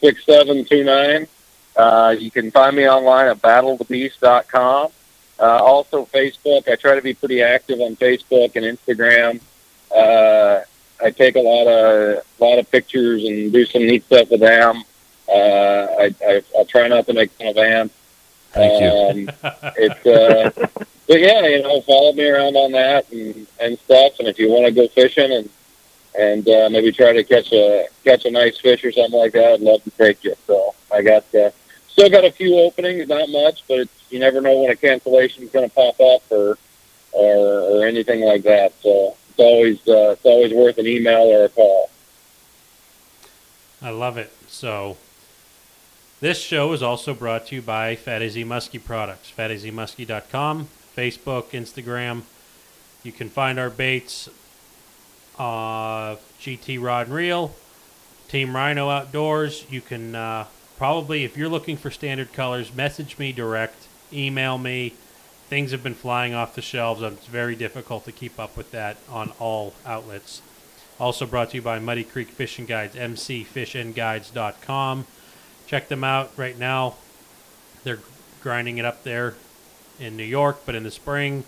606-776-6729. Uh, you can find me online at battlethebeast.com. Uh, also, Facebook. I try to be pretty active on Facebook and Instagram. Uh, I take a lot of lot of pictures and do some neat stuff with them. Uh, I, I, I'll try not to make fun of ants. Thank you. Um, it's uh, but yeah, you know, follow me around on that and, and stuff. And if you want to go fishing and and uh, maybe try to catch a catch a nice fish or something like that, I'd love to take you. So I got uh, still got a few openings, not much, but it's, you never know when a cancellation is going to pop up or or or anything like that. So it's always uh, it's always worth an email or a call. I love it. So, this show is also brought to you by Fat AZ Muskie Products. FatAZMuskie.com, Facebook, Instagram. You can find our baits uh, GT Rod and Reel, Team Rhino Outdoors. You can uh, probably, if you're looking for standard colors, message me direct, email me. Things have been flying off the shelves. It's very difficult to keep up with that on all outlets. Also brought to you by Muddy Creek Fishing Guides, mcfishandguides.com. Check them out right now. They're grinding it up there in New York, but in the spring,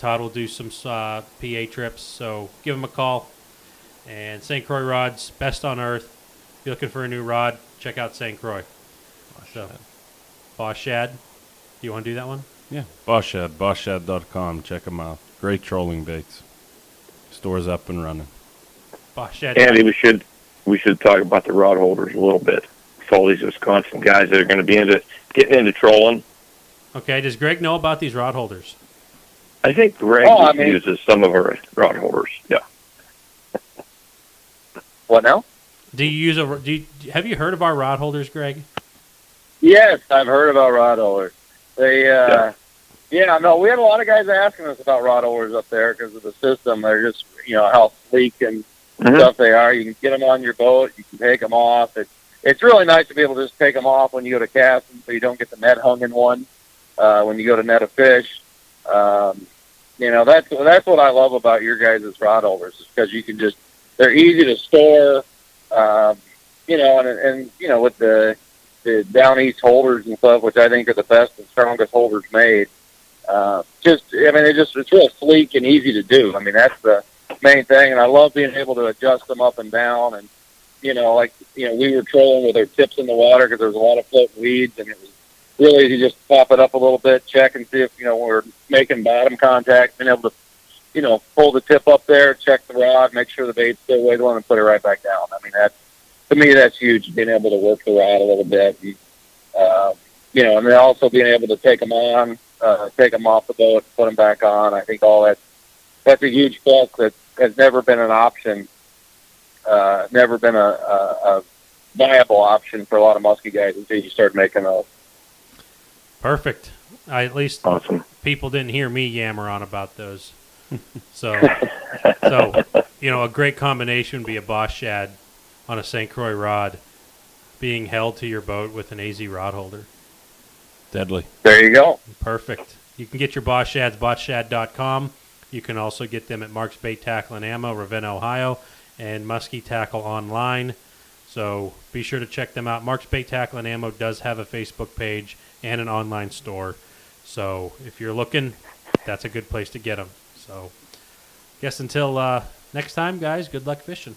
Todd will do some uh, PA trips. So give him a call. And St. Croix Rods, best on earth. If you're looking for a new rod, check out St. Croix. So, Boss Shad, do you want to do that one? Yeah. Bosshed, bossshad.com. Check them out. Great trolling baits. Store's up and running. Boss Shad. Andy, we should we should talk about the rod holders a little bit. For all these Wisconsin guys that are going to be into getting into trolling. Okay, does Greg know about these rod holders? I think Greg Oh, I mean- uses some of our rod holders. Yeah. What now? Do you use a? Do you, have you heard of our rod holders, Greg? Yes, I've heard about rod holders. They, uh, yeah. no, we had a lot of guys asking us about rod holders up there because of the system. They're just, you know, how sleek and Mhm. stuff they are. You can get them on your boat. You can take them off. It's it's really nice to be able to just take them off when you go to casting, so you don't get the net hung in one uh, when you go to net a fish. Um, you know, that's that's what I love about your guys' rod holders is because you can just they're easy to store. Um, you know, and and you know with the the down east holders and stuff, which I think are the best and strongest holders made. Uh, just, I mean, it just it's real sleek and easy to do. I mean, that's the main thing, and I love being able to adjust them up and down. And you know, like you know, we were trolling with our tips in the water because there was a lot of floating weeds, and it was really to just pop it up a little bit, check and see if you know we're making bottom contact, being able to you know pull the tip up there, check the rod, make sure the bait's still wiggling, and put it right back down. I mean, that's to me that's huge, being able to work the rod a little bit. And, uh, you know, and then also being able to take them on, uh, take them off the boat, put them back on. I think all that that's a huge plus that has never been an option, uh, never been a, a, a viable option for a lot of musky guys until you start making those. Perfect. I, at least Awesome. people didn't hear me yammer on about those. [LAUGHS] so, so you know, a great combination would be a Boss Shad on a St. Croix rod being held to your boat with an AZ rod holder. Deadly. There you go. Perfect. You can get your Boss Shads, bossshad.com. You can also get them at Mark's Bait Tackle and Ammo, Ravenna, Ohio, and Muskie Tackle online. So be sure to check them out. Mark's Bait Tackle and Ammo does have a Facebook page and an online store. So if you're looking, that's a good place to get them. So guess until uh, next time, guys, good luck fishing.